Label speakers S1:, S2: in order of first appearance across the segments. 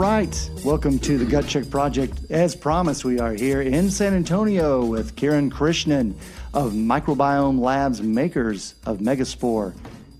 S1: right. Welcome to the Gut Check Project. As promised, we are here in San Antonio with Kiran Krishnan of Microbiome Labs, makers of Megaspore,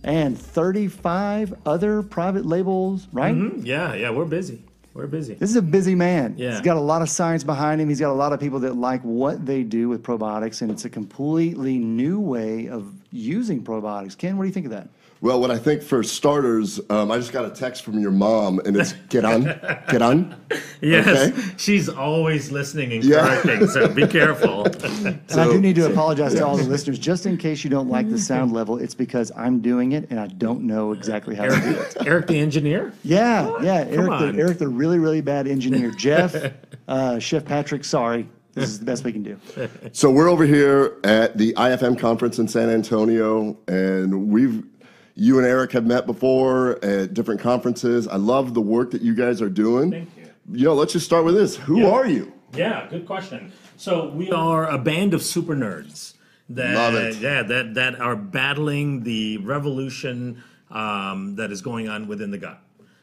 S1: and 35 other private labels, right? Mm-hmm.
S2: Yeah, yeah, we're busy. We're busy.
S1: This is a busy man.
S2: Yeah.
S1: He's got a lot of science behind him. He's got a lot of people that like what they do with probiotics, and it's a completely new way of using probiotics. Ken, what do you think of that?
S3: Well, what I think for starters, um, I just got a text from your mom, and it's get on, get on.
S2: Yes,
S3: Okay.
S2: she's always listening and
S3: Yeah.
S2: correcting, so be careful.
S1: And I do need to apologize to all the listeners, just in case you don't like the sound level. It's because I'm doing it and I don't know exactly how to do it.
S2: Eric, Eric the engineer.
S1: Yeah, yeah. Eric, the. Eric, the really, really bad engineer. Jeff, uh, Chef Patrick, sorry. This is the best we can do.
S3: So we're over here at the IFM conference in San Antonio, and we've you and Eric have met before at different conferences. I love the work that you guys are doing.
S2: Thank you.
S3: Know, let's just start with this. Who
S2: Yeah.
S3: are you?
S2: Yeah, good question. So we are a band of super nerds that
S3: Love it.
S2: yeah that that are battling the revolution um, that is going on within the gut.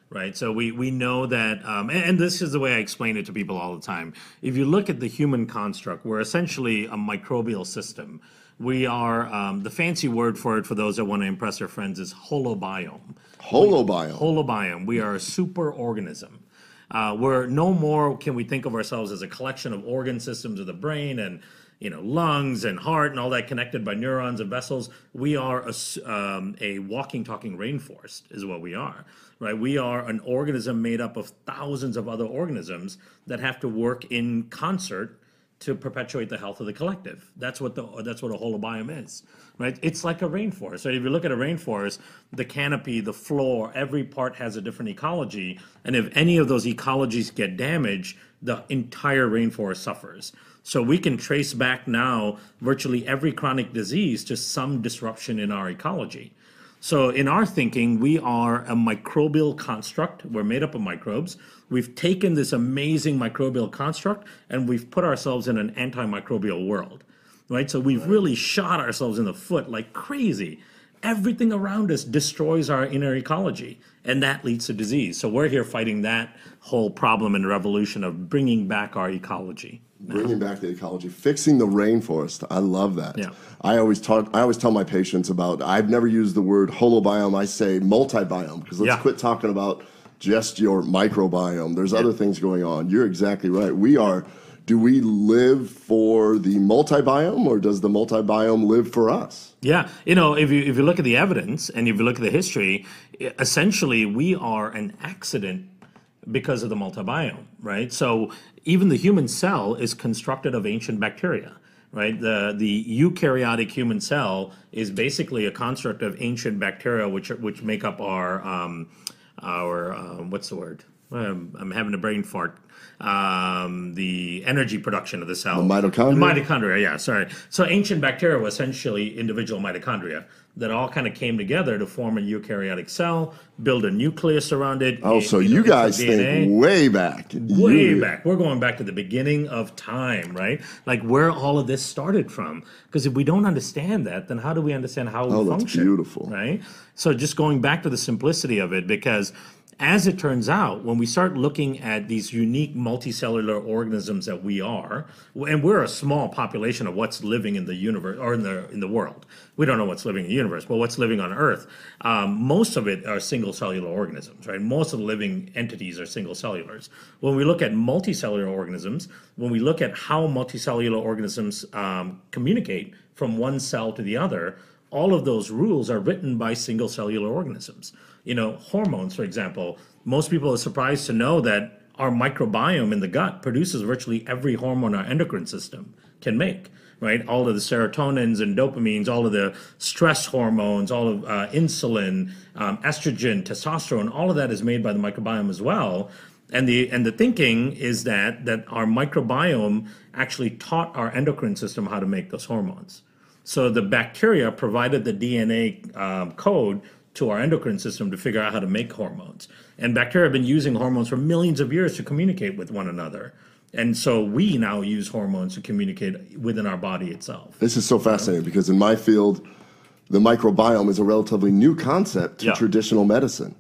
S2: Right, so we we know that, um, and, and this is the way I explain it to people all the time. If you look at the human construct, we're essentially a microbial system. We are um, the fancy word for it for those that want to impress their friends is holobiome.
S3: Holobiome.
S2: Holobiome. We are a super organism. Uh, we're no more can we think of ourselves as a collection of organ systems of the brain and you know lungs and heart and all that connected by neurons and vessels. We are a, um, a walking, talking rainforest is what we are. Right? We are an organism made up of thousands of other organisms that have to work in concert to perpetuate the health of the collective. That's what the that's what a holobiome is, right? It's like a rainforest. So if you look at a rainforest, the canopy, the floor, every part has a different ecology, and if any of those ecologies get damaged, the entire rainforest suffers. So we can trace back now virtually every chronic disease to some disruption in our ecology. So, in our thinking, we are a microbial construct. We're made up of microbes. We've taken this amazing microbial construct and we've put ourselves in an antimicrobial world, right? So, we've really shot ourselves in the foot like crazy. Everything around us destroys our inner ecology, and that leads to disease. So, we're here fighting that whole problem and revolution of bringing back our ecology.
S3: Bringing back the ecology, fixing the rainforest. I love that.
S2: Yeah.
S3: I always talk. I always tell my patients about. I've never used the word holobiome. I say multibiome because let's
S2: Yeah.
S3: quit talking about just your microbiome. There's other things going on. You're exactly right. We are. Do we live for the multibiome, or does the multibiome live for us?
S2: Yeah, you know, if you if you look at the evidence and if you look at the history, essentially we are an accident because of the multibiome, right? So even the human cell is constructed of ancient bacteria, right? The the eukaryotic human cell is basically a construct of ancient bacteria, which which make up our um, our um, what's the word? Um, I'm having a brain fart. Um, the energy production of the cell.
S3: The mitochondria?
S2: The mitochondria, yeah, sorry. So ancient bacteria were essentially individual mitochondria that all kind of came together to form a eukaryotic cell, build a nucleus around it.
S3: Oh, so
S2: know,
S3: you guys think way back.
S2: Way
S3: You-
S2: back. We're going back to the beginning of time, right? Like where all of this started from. Because if we don't understand that, then how do we understand how we
S3: Oh, that's
S2: function?
S3: beautiful.
S2: Right? So just going back to the simplicity of it, because as it turns out, when we start looking at these unique multicellular organisms that we are, and we're a small population of what's living in the universe or in the in the world. We don't know what's living in the universe, but what's living on Earth, um, most of it are single cellular organisms, right? Most of the living entities are single cellulars. When we look at multicellular organisms, when we look at how multicellular organisms um, communicate from one cell to the other, all of those rules are written by single cellular organisms. You know, hormones, for example, most people are surprised to know that our microbiome in the gut produces virtually every hormone our endocrine system can make, right? All of the serotonins and dopamines, all of the stress hormones, all of uh, insulin, um, estrogen, testosterone, all of that is made by the microbiome as well. And the and the thinking is that that our microbiome actually taught our endocrine system how to make those hormones. So the bacteria provided the DNA um, code to our endocrine system to figure out how to make hormones. And bacteria have been using hormones for millions of years to communicate with one another. And so we now use hormones to communicate within our body itself.
S3: This is so fascinating because in my field, the microbiome is a relatively new concept to
S2: Yeah.
S3: traditional medicine.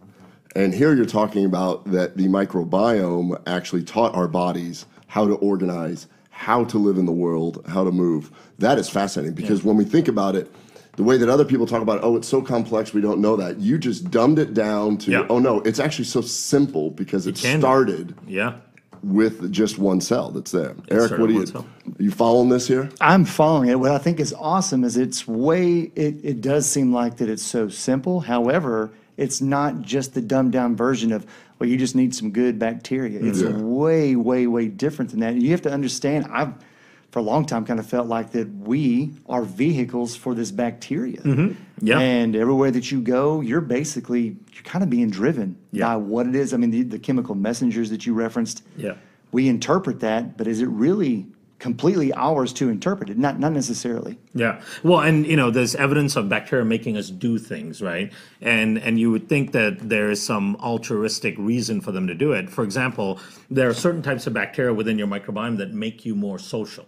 S3: And here you're talking about that the microbiome actually taught our bodies how to organize, how to live in the world, how to move. That is fascinating because when we think about it, the way that other people talk about, oh, it's so complex, we don't know that. You just dumbed it down to,
S2: Yeah.
S3: oh no, it's actually so simple because it,
S2: can be.
S3: started
S2: Yeah.
S3: with just one cell that's there. Eric, what do you
S2: one cell.
S3: you following this here?
S1: I'm following it. What I think is awesome is it's way, it, it does seem like that it's so simple. However, it's not just the dumbed down version of, well, you just need some good bacteria. It's
S3: Yeah.
S1: way, way, way different than that. You have to understand, I've, for a long time, kind of felt like that we are vehicles for this bacteria. Mm-hmm.
S2: Yeah.
S1: And everywhere that you go, you're basically, you're kind of being driven
S2: Yeah.
S1: by what it is. I mean, the, the chemical messengers that you referenced
S2: Yeah.
S1: we interpret that, but is it really completely ours to interpret it? Not not necessarily.
S2: Yeah. Well, and you know, there's evidence of bacteria making us do things, right? And and you would think that there is some altruistic reason for them to do it. For example, there are certain types of bacteria within your microbiome that make you more social,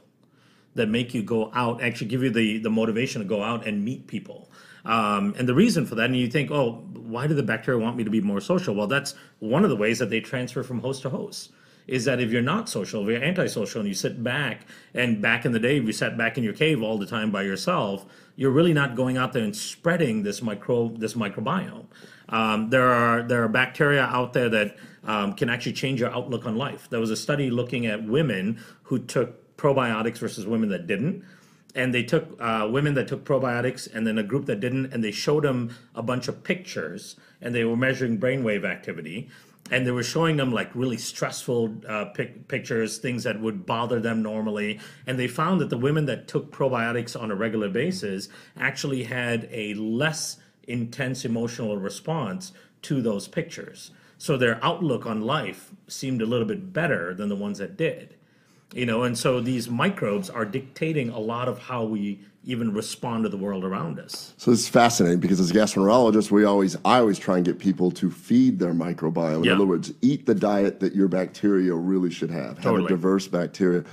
S2: that make you go out, actually give you the the motivation to go out and meet people. Um, and the reason for that, and you think, oh, why do the bacteria want me to be more social? Well, that's one of the ways that they transfer from host to host is that if you're not social, if you're antisocial and you sit back, and back in the day, if you sat back in your cave all the time by yourself, you're really not going out there and spreading this micro this microbiome. Um, there are there are bacteria out there that um, can actually change your outlook on life. There was a study looking at women who took probiotics versus women that didn't. And they took uh, women that took probiotics and then a group that didn't, and they showed them a bunch of pictures, and they were measuring brainwave activity and they were showing them like really stressful uh, pic- pictures, things that would bother them normally. And they found that the women that took probiotics on a regular basis actually had a less intense emotional response to those pictures. So their outlook on life seemed a little bit better than the ones that did. You know, and so these microbes are dictating a lot of how we even respond to the world around us.
S3: So it's fascinating because as gastroenterologists, we always I always try and get people to feed their microbiome. In
S2: Yeah.
S3: other words, eat the diet that your bacteria really should have. Have
S2: Totally.
S3: a diverse bacteria.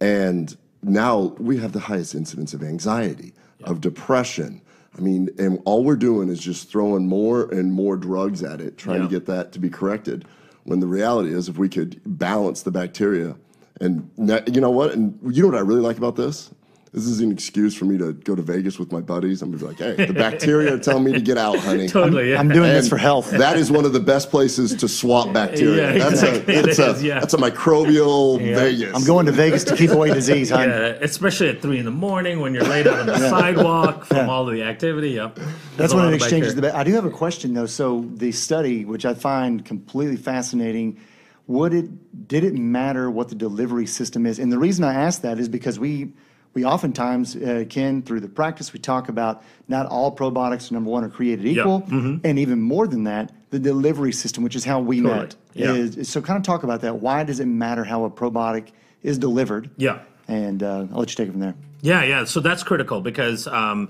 S3: And now we have the highest incidence of anxiety, of depression. I mean, and all we're doing is just throwing more and more drugs at it, trying
S2: Yeah.
S3: to get that to be corrected. When the reality is, if we could balance the bacteria, and na- you know what, and you know what I really like about this. This is an excuse for me to go to Vegas with my buddies. I'm gonna be like, hey, the bacteria are telling me to get out, honey.
S2: Totally. yeah.
S1: I'm doing this for health.
S3: That is one of the best places to swap bacteria.
S2: Yeah,
S3: that's
S2: exactly.
S3: a
S2: It
S3: it's a
S2: is, yeah.
S3: that's a microbial Vegas.
S1: I'm going to Vegas to keep away disease, hon.
S2: Yeah, especially at three in the morning when you're laid out on the sidewalk from all of the activity. Yep. There's
S1: That's when it exchanges the.
S2: bacteria.
S1: ba- I do have a question though. So the study, which I find completely fascinating, would it did it matter what the delivery system is? And the reason I ask that is because we we oftentimes uh, Ken through the practice we talk about not all probiotics number one are created
S2: Yeah,
S1: equal,
S2: mm-hmm.
S1: and even more than that, the delivery system, which is how we
S2: Totally,
S1: met.
S2: yeah.
S1: Is- so kind of talk about that. Why does it matter how a probiotic is delivered?
S2: Yeah.
S1: And uh, I'll let you take it from there.
S2: Yeah, yeah. So that's critical because, um,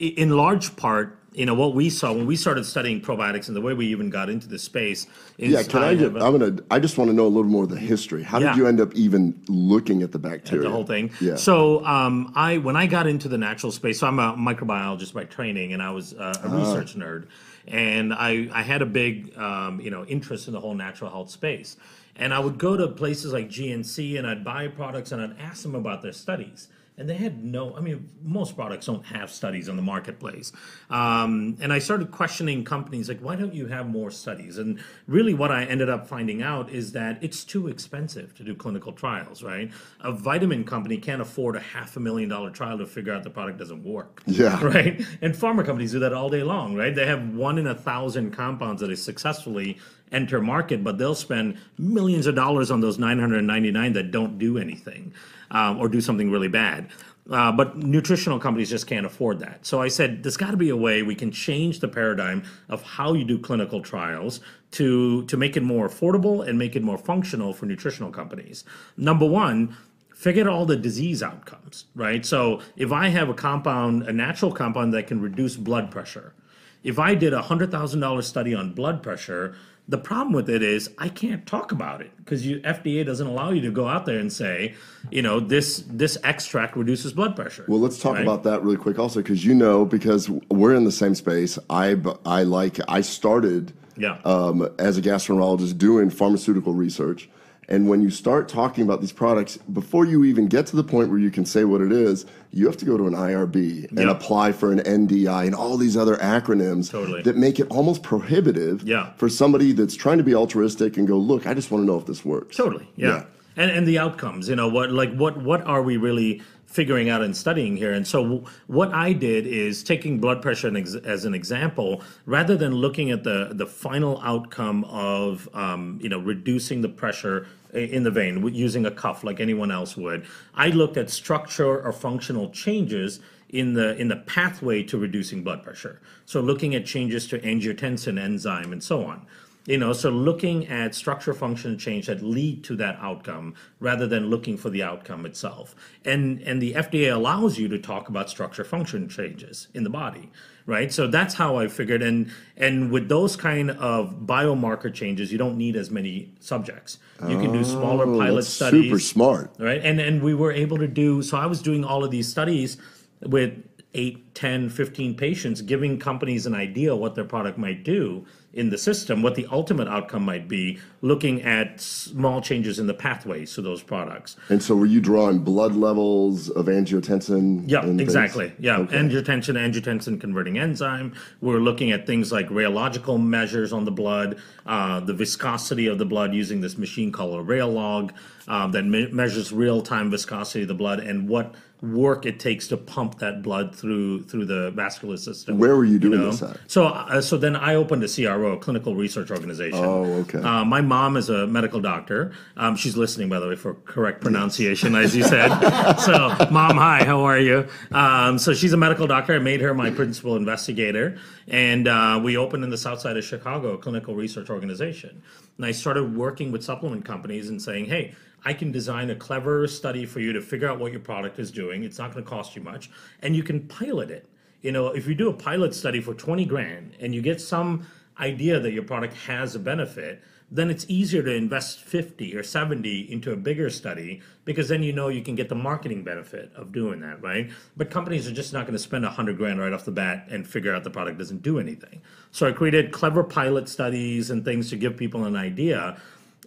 S2: in large part, you know, what we saw when we started studying probiotics and the way we even got into this space is
S3: yeah, can I?
S2: have
S3: Get, I'm gonna. I just want to know a little more of the history. How
S2: Yeah.
S3: did you end up even looking at the bacteria?
S2: the whole thing.
S3: Yeah.
S2: So um, I when I got into the natural space, so I'm a microbiologist by training, and I was uh, a research nerd, and I I had a big um, you know interest in the whole natural health space, and I would go to places like GNC and I'd buy products and I'd ask them about their studies. And they had no, I mean, most products don't have studies on the marketplace. Um, and I started questioning companies like, why don't you have more studies? And really, what I ended up finding out is that it's too expensive to do clinical trials, right? A vitamin company can't afford a half a million dollar trial to figure out the product doesn't work.
S3: Yeah.
S2: Right? And pharma companies do that all day long, right? They have one in a thousand compounds that they successfully enter market, but they'll spend millions of dollars on those 999 that don't do anything um, or do something really bad. Uh, but nutritional companies just can't afford that. So I said, there's got to be a way we can change the paradigm of how you do clinical trials to to make it more affordable and make it more functional for nutritional companies. Number one, figure all the disease outcomes, right? So if I have a compound, a natural compound that can reduce blood pressure, if I did a hundred thousand dollar study on blood pressure, the problem with it is I can't talk about it because you FDA doesn't allow you to go out there and say, you know, this this extract reduces blood pressure.
S3: Well, let's talk
S2: right?
S3: about that really quick also, because you know, because we're in the same space. I I like I started
S2: Yeah.
S3: um, as a gastroenterologist doing pharmaceutical research. And when you start talking about these products, before you even get to the point where you can say what it is, you have to go to an IRB and
S2: Yep.
S3: apply for an NDI and all these other acronyms
S2: Totally.
S3: that make it almost prohibitive
S2: Yeah.
S3: for somebody that's trying to be altruistic and go, look, I just want to know if this works.
S2: Totally. Yeah.
S3: Yeah.
S2: And and the outcomes, you know, what like what what are we really figuring out and studying here? And so what I did is taking blood pressure as an example, rather than looking at the the final outcome of um, you know reducing the pressure in the vein using a cuff like anyone else would, I looked at structure or functional changes in the in the pathway to reducing blood pressure. So looking at changes to angiotensin enzyme and so on. You know, so looking at structure function change that lead to that outcome rather than looking for the outcome itself. And and the FDA allows you to talk about structure function changes in the body, right? So that's how I figured and and with those kind of biomarker changes, you don't need as many subjects. You can do smaller
S3: Oh,
S2: pilot
S3: that's
S2: studies
S3: super smart.
S2: right and and we were able to do so i was doing all of these studies with 8 10 15 patients giving companies an idea what their product might do in the system what the ultimate outcome might be looking at small changes in the pathways to those products
S3: And so were you drawing blood levels of angiotensin?
S2: yeah,
S3: and things?
S2: exactly. Yeah,
S3: Okay.
S2: angiotensin, angiotensin converting enzyme. We're looking at things like rheological measures on the blood, uh, the viscosity of the blood using this machine called a Rheolog uh, that me- measures real time viscosity of the blood and what work it takes to pump that blood through through the vascular system.
S3: Where were you doing
S2: know?
S3: this at?
S2: So, uh, so then I opened a CRO, a clinical research organization.
S3: Oh, okay.
S2: Uh, my mom is a medical doctor. Um, she's listening, by the way, for correct pronunciation, as you said. so, mom, hi, how are you? Um, so she's a medical doctor. I made her my principal investigator, and uh, we opened in the south side of Chicago a clinical research organization. And I started working with supplement companies and saying, hey. I can design a clever study for you to figure out what your product is doing. It's not going to cost you much, and you can pilot it. You know, if you do a pilot study for 20 grand and you get some idea that your product has a benefit, then it's easier to invest 50 or 70 into a bigger study because then you know you can get the marketing benefit of doing that, right? But companies are just not going to spend 100 grand right off the bat and figure out the product doesn't do anything. So I created clever pilot studies and things to give people an idea.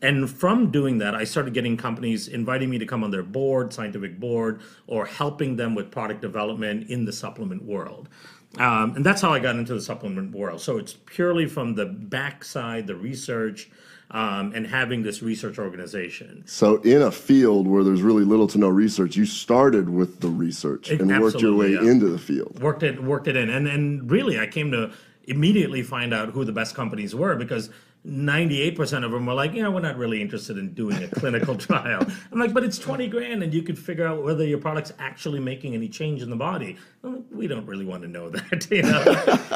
S2: And from doing that, I started getting companies inviting me to come on their board, scientific board, or helping them with product development in the supplement world. Um, and that's how I got into the supplement world. So it's purely from the backside, the research, um, and having this research organization.
S3: So in a field where there's really little to no research, you started with the research and worked your way
S2: yeah.
S3: into the field.
S2: worked it worked it in and and really i came to immediately find out who the best companies were because 98% of them were like yeah we're not really interested in doing a clinical trial. I'm like but it's 20 grand and you could figure out whether your product's actually making any change in the body. We don't really want to know that you know?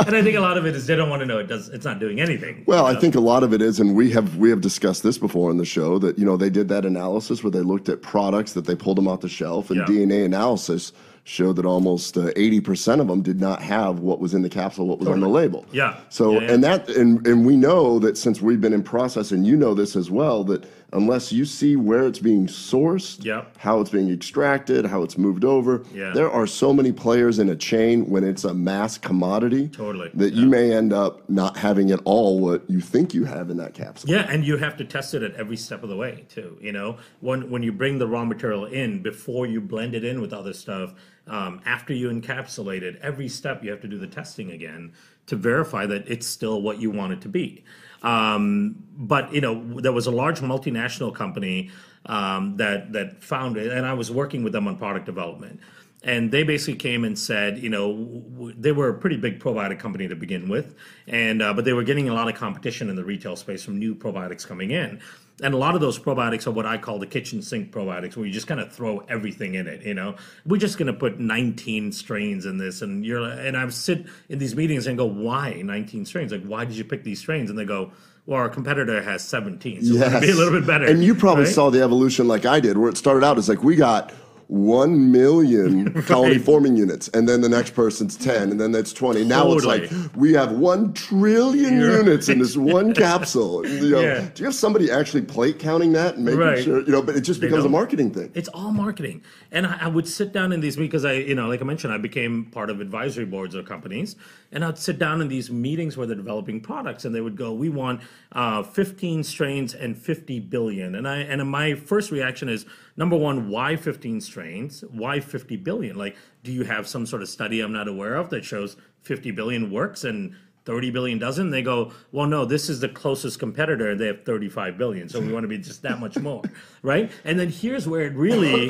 S2: And i think a lot of it is they don't want to know it does it's not doing anything
S3: Well, I think a lot of it is, and we have we have discussed this before in the show that you know they did that analysis where they looked at products that they pulled them off the shelf, and
S2: Yeah.
S3: DNA analysis showed that almost uh, eighty percent of them did not have what was in the capsule, what was on the label.
S2: Yeah.
S3: So
S2: Yeah, yeah.
S3: and that and and we know that since we've been in process, and you know this as well, that unless you see where it's being sourced,
S2: Yep.
S3: how it's being extracted, how it's moved over,
S2: Yeah.
S3: there are so many players in a chain when it's a mass commodity.
S2: Totally.
S3: That you may end up not having at all what you think you have in that capsule.
S2: Yeah, and you have to test it at every step of the way too. You know, when when you bring the raw material in before you blend it in with other stuff, um, after you encapsulate it, every step you have to do the testing again to verify that it's still what you want it to be. Um, but you know, there was a large multinational company um, that that found it, and I was working with them on product development. And they basically came and said, you know, they were a pretty big probiotic company to begin with, and uh, but they were getting a lot of competition in the retail space from new probiotics coming in, and a lot of those probiotics are what I call the kitchen sink probiotics, where you just kind of throw everything in it. You know, we're just going to put 19 strains in this, and you're and I sit in these meetings and go, why 19 strains? Like, why did you pick these strains? And they go, well, our competitor has 17, so we're be a little bit better.
S3: And you probably
S2: right?
S3: saw the evolution like I did, where it started out as like we got 1 million colony forming units, and then the next person's 10, and then that's 20. Now it's like we have 1 trillion units in this one capsule. You know,
S2: Yeah.
S3: Do you have somebody actually plate counting that and making
S2: Right.
S3: sure, you know, but it just becomes a marketing thing.
S2: It's all marketing. And I, I would sit down in these because I, you know, like I mentioned, I became part of advisory boards of companies, and I'd sit down in these meetings where they're developing products, and they would go, "We want uh, 15 strains and 50 billion." And I, and my first reaction is, number one, why 15 strains? Why 50 billion? Like, do you have some sort of study I'm not aware of that shows 50 billion works and 30 billion doesn't they go well no this is the closest competitor they have 35 billion so we want to be just that much more right and then here's where it really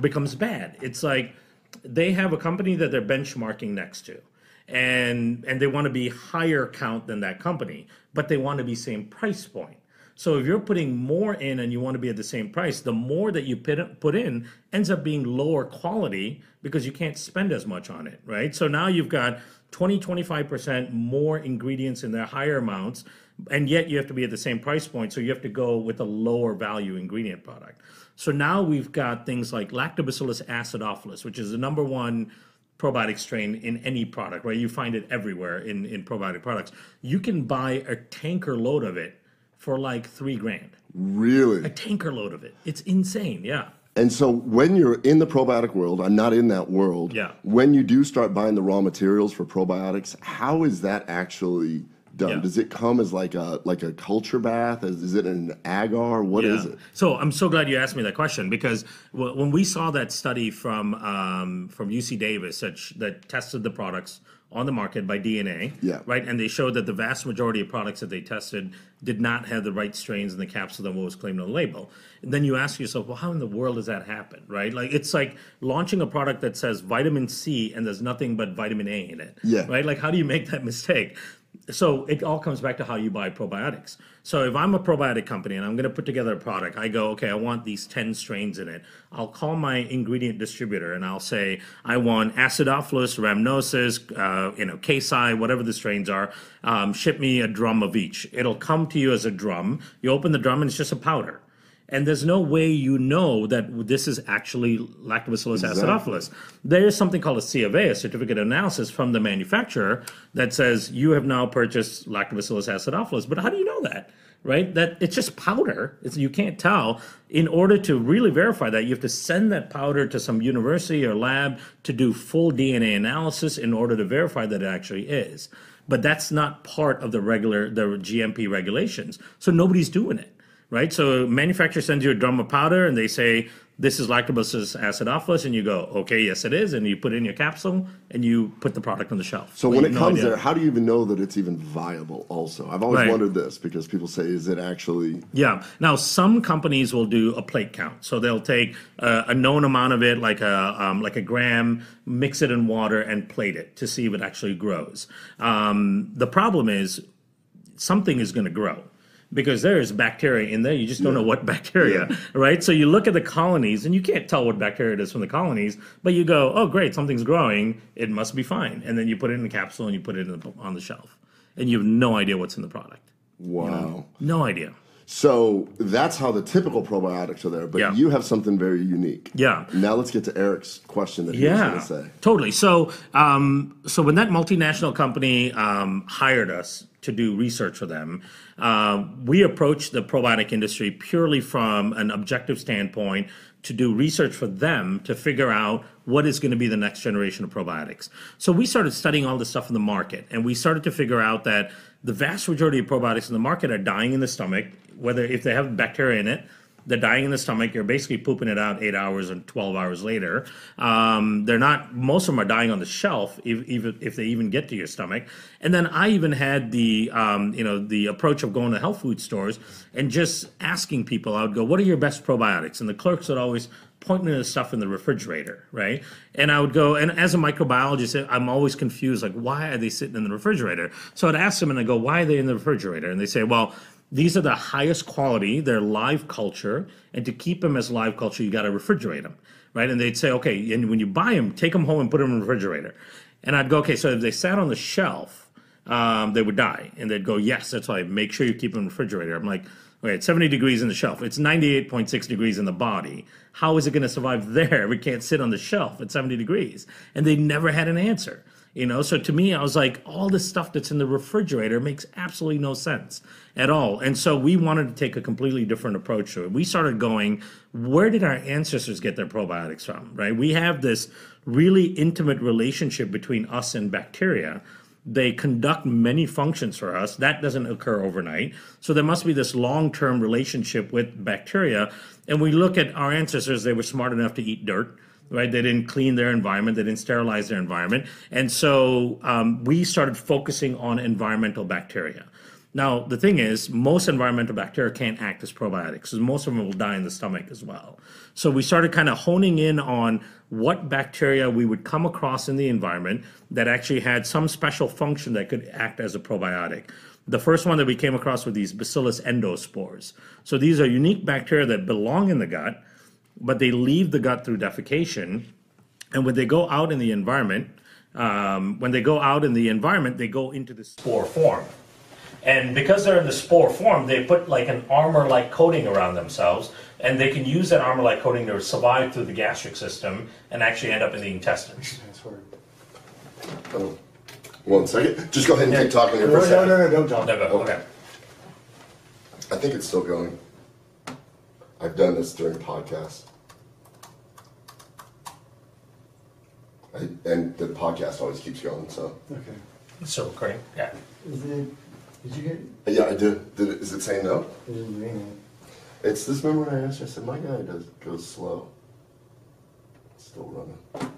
S2: becomes bad it's like they have a company that they're benchmarking next to and and they want to be higher count than that company but they want to be same price point so if you're putting more in and you want to be at the same price, the more that you put in ends up being lower quality because you can't spend as much on it, right? So now you've got 20, 25% more ingredients in their higher amounts, and yet you have to be at the same price point. So you have to go with a lower value ingredient product. So now we've got things like Lactobacillus acidophilus, which is the number one probiotic strain in any product, right? You find it everywhere in, in probiotic products. You can buy a tanker load of it for like three grand.
S3: Really?
S2: A tanker load of it. It's insane. Yeah.
S3: And so when you're in the probiotic world, I'm not in that world.
S2: Yeah.
S3: When you do start buying the raw materials for probiotics, how is that actually done?
S2: Yeah.
S3: Does it come as like a like a culture bath? Is, is it an agar? What is it?
S2: So I'm so glad you asked me that question because when we saw that study from um, from UC Davis that, sh- that tested the products on the market by DNA,
S3: Yeah.
S2: right, and they showed that the vast majority of products that they tested did not have the right strains in the capsule than what was claimed on the label. And then you ask yourself, well, how in the world does that happen, right? Like it's like launching a product that says vitamin C and there's nothing but vitamin A in it,
S3: Yeah.
S2: right? Like how do you make that mistake? So it all comes back to how you buy probiotics. So if I'm a probiotic company and I'm going to put together a product, I go, okay, I want these 10 strains in it. I'll call my ingredient distributor and I'll say, I want Acidophilus, Rhamnosus, uh, you know, Casei, whatever the strains are. Um, ship me a drum of each. It'll come to you as a drum. You open the drum and it's just a powder. And there's no way you know that this is actually Lactobacillus acidophilus. There is something called a C of A, a certificate of analysis from the manufacturer that says you have now purchased Lactobacillus acidophilus. But how do you know that? Right? That it's just powder. It's, you can't tell. In order to really verify that, you have to send that powder to some university or lab to do full DNA analysis in order to verify that it actually is. But that's not part of the regular the GMP regulations. So nobody's doing it right? So manufacturer sends you a drum of powder and they say, this is Lactobacillus acidophilus, and you go, okay, yes, it is, and you put it in your capsule and you put the product on the shelf.
S3: So
S2: Like,
S3: when it
S2: no
S3: comes
S2: idea.
S3: there, how do you even know that it's even viable? Also, I've always
S2: Right.
S3: wondered this because people say, is it actually?
S2: Yeah. Now, some companies will do a plate count, so they'll take uh, a known amount of it, like a um, like a gram, mix it in water, and plate it to see if it actually grows. Um, the problem is something is going to grow because there is bacteria in there. You just don't know what bacteria, right? So you look at the colonies and you can't tell what bacteria it is from the colonies, but you go, oh, great, something's growing. It must be fine. And then you put it in a capsule and you put it in the, on the shelf. And you have no idea what's in the product.
S3: Wow.
S2: No idea.
S3: So that's how the typical probiotics are there, but
S2: Yeah.
S3: you have something very unique.
S2: Yeah.
S3: Now let's get to Eric's question that he was going to say.
S2: totally. So, um, so when that multinational company um, hired us to do research for them, uh, we approached the probiotic industry purely from an objective standpoint to do research for them to figure out what is going to be the next generation of probiotics. So we started studying all the stuff in the market, and we started to figure out that the vast majority of probiotics in the market are dying in the stomach, whether if they have bacteria in it they're dying in the stomach. You're basically pooping it out eight hours and 12 hours later. Um, they're not, most of them are dying on the shelf, if, even if they even get to your stomach. And then I even had the, um, you know, the approach of going to health food stores and just asking people, I would go, what are your best probiotics? And the clerks would always point me to the stuff in the refrigerator, right? And I would go, and as a microbiologist, I'm always confused, like, why are they sitting in the refrigerator? So I'd ask them and I go, why are they in the refrigerator? And they say, well, these are the highest quality, they're live culture, and to keep them as live culture, you got to refrigerate them, right? And they'd say, okay, and when you buy them, take them home and put them in the refrigerator. And I'd go, okay, so if they sat on the shelf, um, they would die. And they'd go, yes, that's why. Make sure you keep them in the refrigerator. I'm like, Right, 70 degrees in the shelf. It's 98.6 degrees in the body. How is it going to survive there? We can't sit on the shelf at 70 degrees. And they never had an answer. You know, so to me, I was like, all this stuff that's in the refrigerator makes absolutely no sense at all. And so we wanted to take a completely different approach to it. We started going, where did our ancestors get their probiotics from, right? We have this really intimate relationship between us and bacteria. They conduct many functions for us. That doesn't occur overnight. So there must be this long term relationship with bacteria. And we look at our ancestors, they were smart enough to eat dirt right? They didn't clean their environment, they didn't sterilize their environment. And so um, we started focusing on environmental bacteria. Now, the thing is, most environmental bacteria can't act as probiotics, because most of them will die in the stomach as well. So we started kind of honing in on what bacteria we would come across in the environment that actually had some special function that could act as a probiotic. The first one that we came across were these Bacillus endospores. So these are unique bacteria that belong in the gut, but they leave the gut through defecation. And when they go out in the environment, um, when they go out in the environment, they go into the spore form. And because they're in the spore form, they put like an armor like coating around themselves, and they can use that armor like coating to survive through the gastric system and actually end up in the intestines.
S3: Oh, One second. Just go ahead and keep talking here for a
S1: No, no,
S3: second.
S1: no, no, don't talk.
S2: No, go, okay.
S3: I think it's still going. I've done this during podcasts. I, and the podcast always keeps going, so.
S1: Okay.
S2: So, recording? Yeah.
S1: Is it, did you get,
S3: Yeah, I did. did it, is it saying no?
S1: it didn't ring it.
S3: It's this member I asked you, I said, my guy does goes slow. It's still running.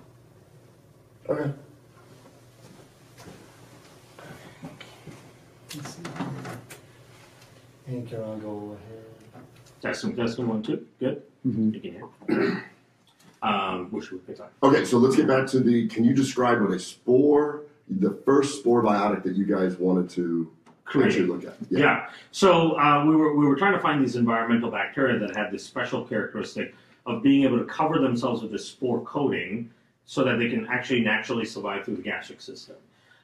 S3: Okay.
S1: Let's see. And Carol, go ahead.
S2: Testing, testing, one, two. Good? You can hear. Um, where should we pick up?
S3: Okay, so let's get back to the can you describe what a spore the first spore biotic that you guys wanted to Actually look at?
S2: Yeah. So uh, we were we were trying to find these environmental bacteria that had this special characteristic of being able to cover themselves with this spore coating, so that they can actually naturally survive through the gastric system.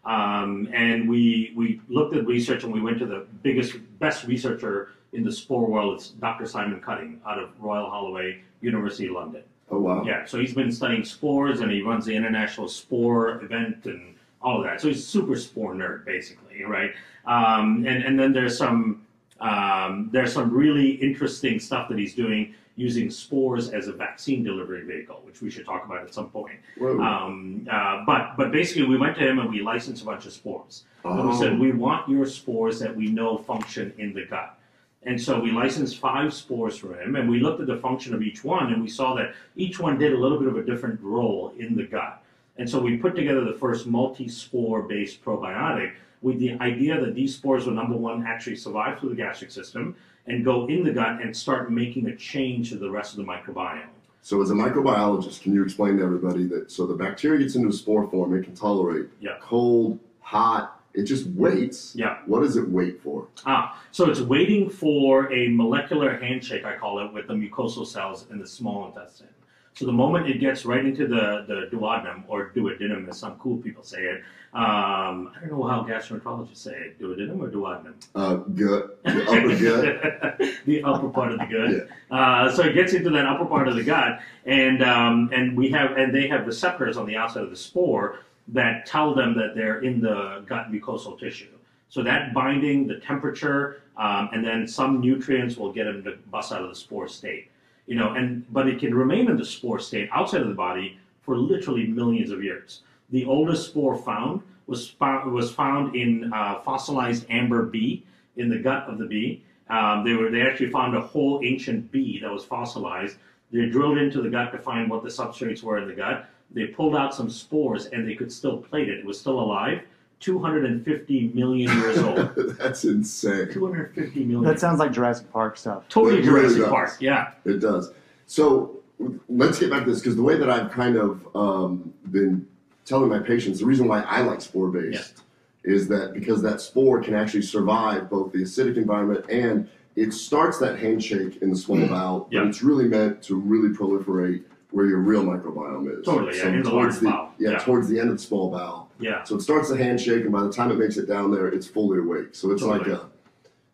S2: Um, and we we looked at research and we went to the biggest best researcher in the spore world. It's Dr. Simon Cutting out of Royal Holloway, University of London.
S3: Oh wow.
S2: Yeah, so he's been studying spores and he runs the international spore event and all of that. So he's super spore nerd, basically, right? Um, and and then there's some um, there's some really interesting stuff that he's doing using spores as a vaccine delivery vehicle, which we should talk about at some point. Um, uh, but but basically, we went to him and we licensed a bunch of spores. And we
S3: Oh.
S2: said we want your spores that we know function in the gut. And so we licensed five spores for him, and we looked at the function of each one, and we saw that each one did a little bit of a different role in the gut. And so we put together the first multi-spore based probiotic with the idea that these spores will number one actually survive through the gastric system and go in the gut and start making a change to the rest of the microbiome.
S3: So as a microbiologist, can you explain to everybody that so the bacteria gets into a spore form, it can tolerate
S2: Yeah.
S3: cold, hot, it just waits.
S2: Yeah.
S3: What does it wait for?
S2: Ah, so it's waiting for a molecular handshake, I call it, with the mucosal cells in the small intestine. So the moment it gets right into the, the duodenum, or duodenum as some cool people say it, um, I don't know how gastroenterologists say it, duodenum or duodenum?
S3: Uh, gut, the upper gut.
S2: the upper part of the gut. Uh, so it gets into that upper part of the gut, and um, and we have and they have receptors on the outside of the spore that tell them that they're in the gut mucosal tissue. So that binding, the temperature, um, and then some nutrients will get them to bust out of the spore state. You know, and but it can remain in the spore state outside of the body for literally millions of years. The oldest spore found was found, was found in uh, fossilized amber bee in the gut of the bee. Um, they were they actually found a whole ancient bee that was fossilized. They drilled into the gut to find what the substrates were in the gut. They pulled out some spores and they could still plate it. It was still alive. 250 million years old.
S3: That's insane.
S2: 250 million.
S1: That sounds like Jurassic Park stuff.
S2: totally
S3: It really
S2: Jurassic
S3: does.
S2: Park. Yeah.
S3: It does. So let's get back to this because the way that I've kind of um, been telling my patients, the reason why I like spore based is that because that spore can actually survive both the acidic environment and it starts that handshake in the small bowel,
S2: Mm-hmm. Yeah.
S3: but it's really meant to really proliferate where your real microbiome is.
S2: Totally, yeah, in the
S3: towards
S2: large
S3: the,
S2: bowel.
S3: Yeah,
S2: Yeah.
S3: towards the end of the small bowel.
S2: Yeah.
S3: So it starts the handshake, and by the time it makes it down there, it's fully awake. So it's
S2: Totally.
S3: like a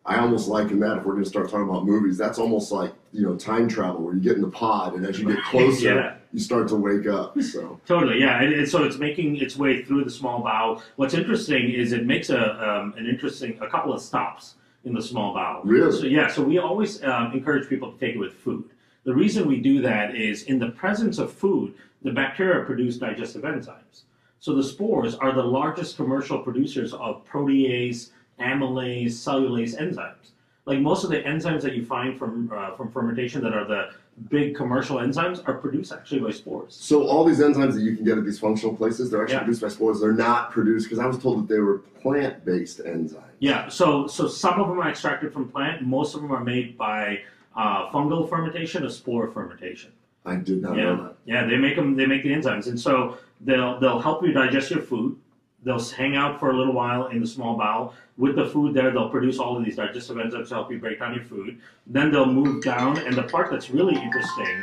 S3: I almost liken that if we're going to start talking about movies, that's almost like you know time travel where you get in the pod and as you get closer,
S2: Yeah.
S3: you start to wake up. So
S2: Totally, yeah. And, and so it's making its way through the small bowel. What's interesting is it makes a um, an interesting a couple of stops in the small bowel.
S3: Really?
S2: So yeah. So we always um, encourage people to take it with food. The reason we do that is in the presence of food, the bacteria produce digestive enzymes. So the spores are the largest commercial producers of protease, amylase, cellulase enzymes. Like most of the enzymes that you find from uh, from fermentation that are the big commercial enzymes are produced actually by spores.
S3: So all these enzymes that you can get at these functional places, they're actually
S2: Yeah.
S3: produced by spores. They're not produced because I was told that they were plant-based enzymes.
S2: Yeah, so so some of them are extracted from plant. Most of them are made by uh, fungal fermentation or spore fermentation.
S3: I did not know that.
S2: yeah, they make them. They make the enzymes, and so they'll they'll help you digest your food. They'll hang out for a little while in the small bowel with the food there. They'll produce all of these digestive enzymes to help you break down your food. Then they'll move down, and the part that's really interesting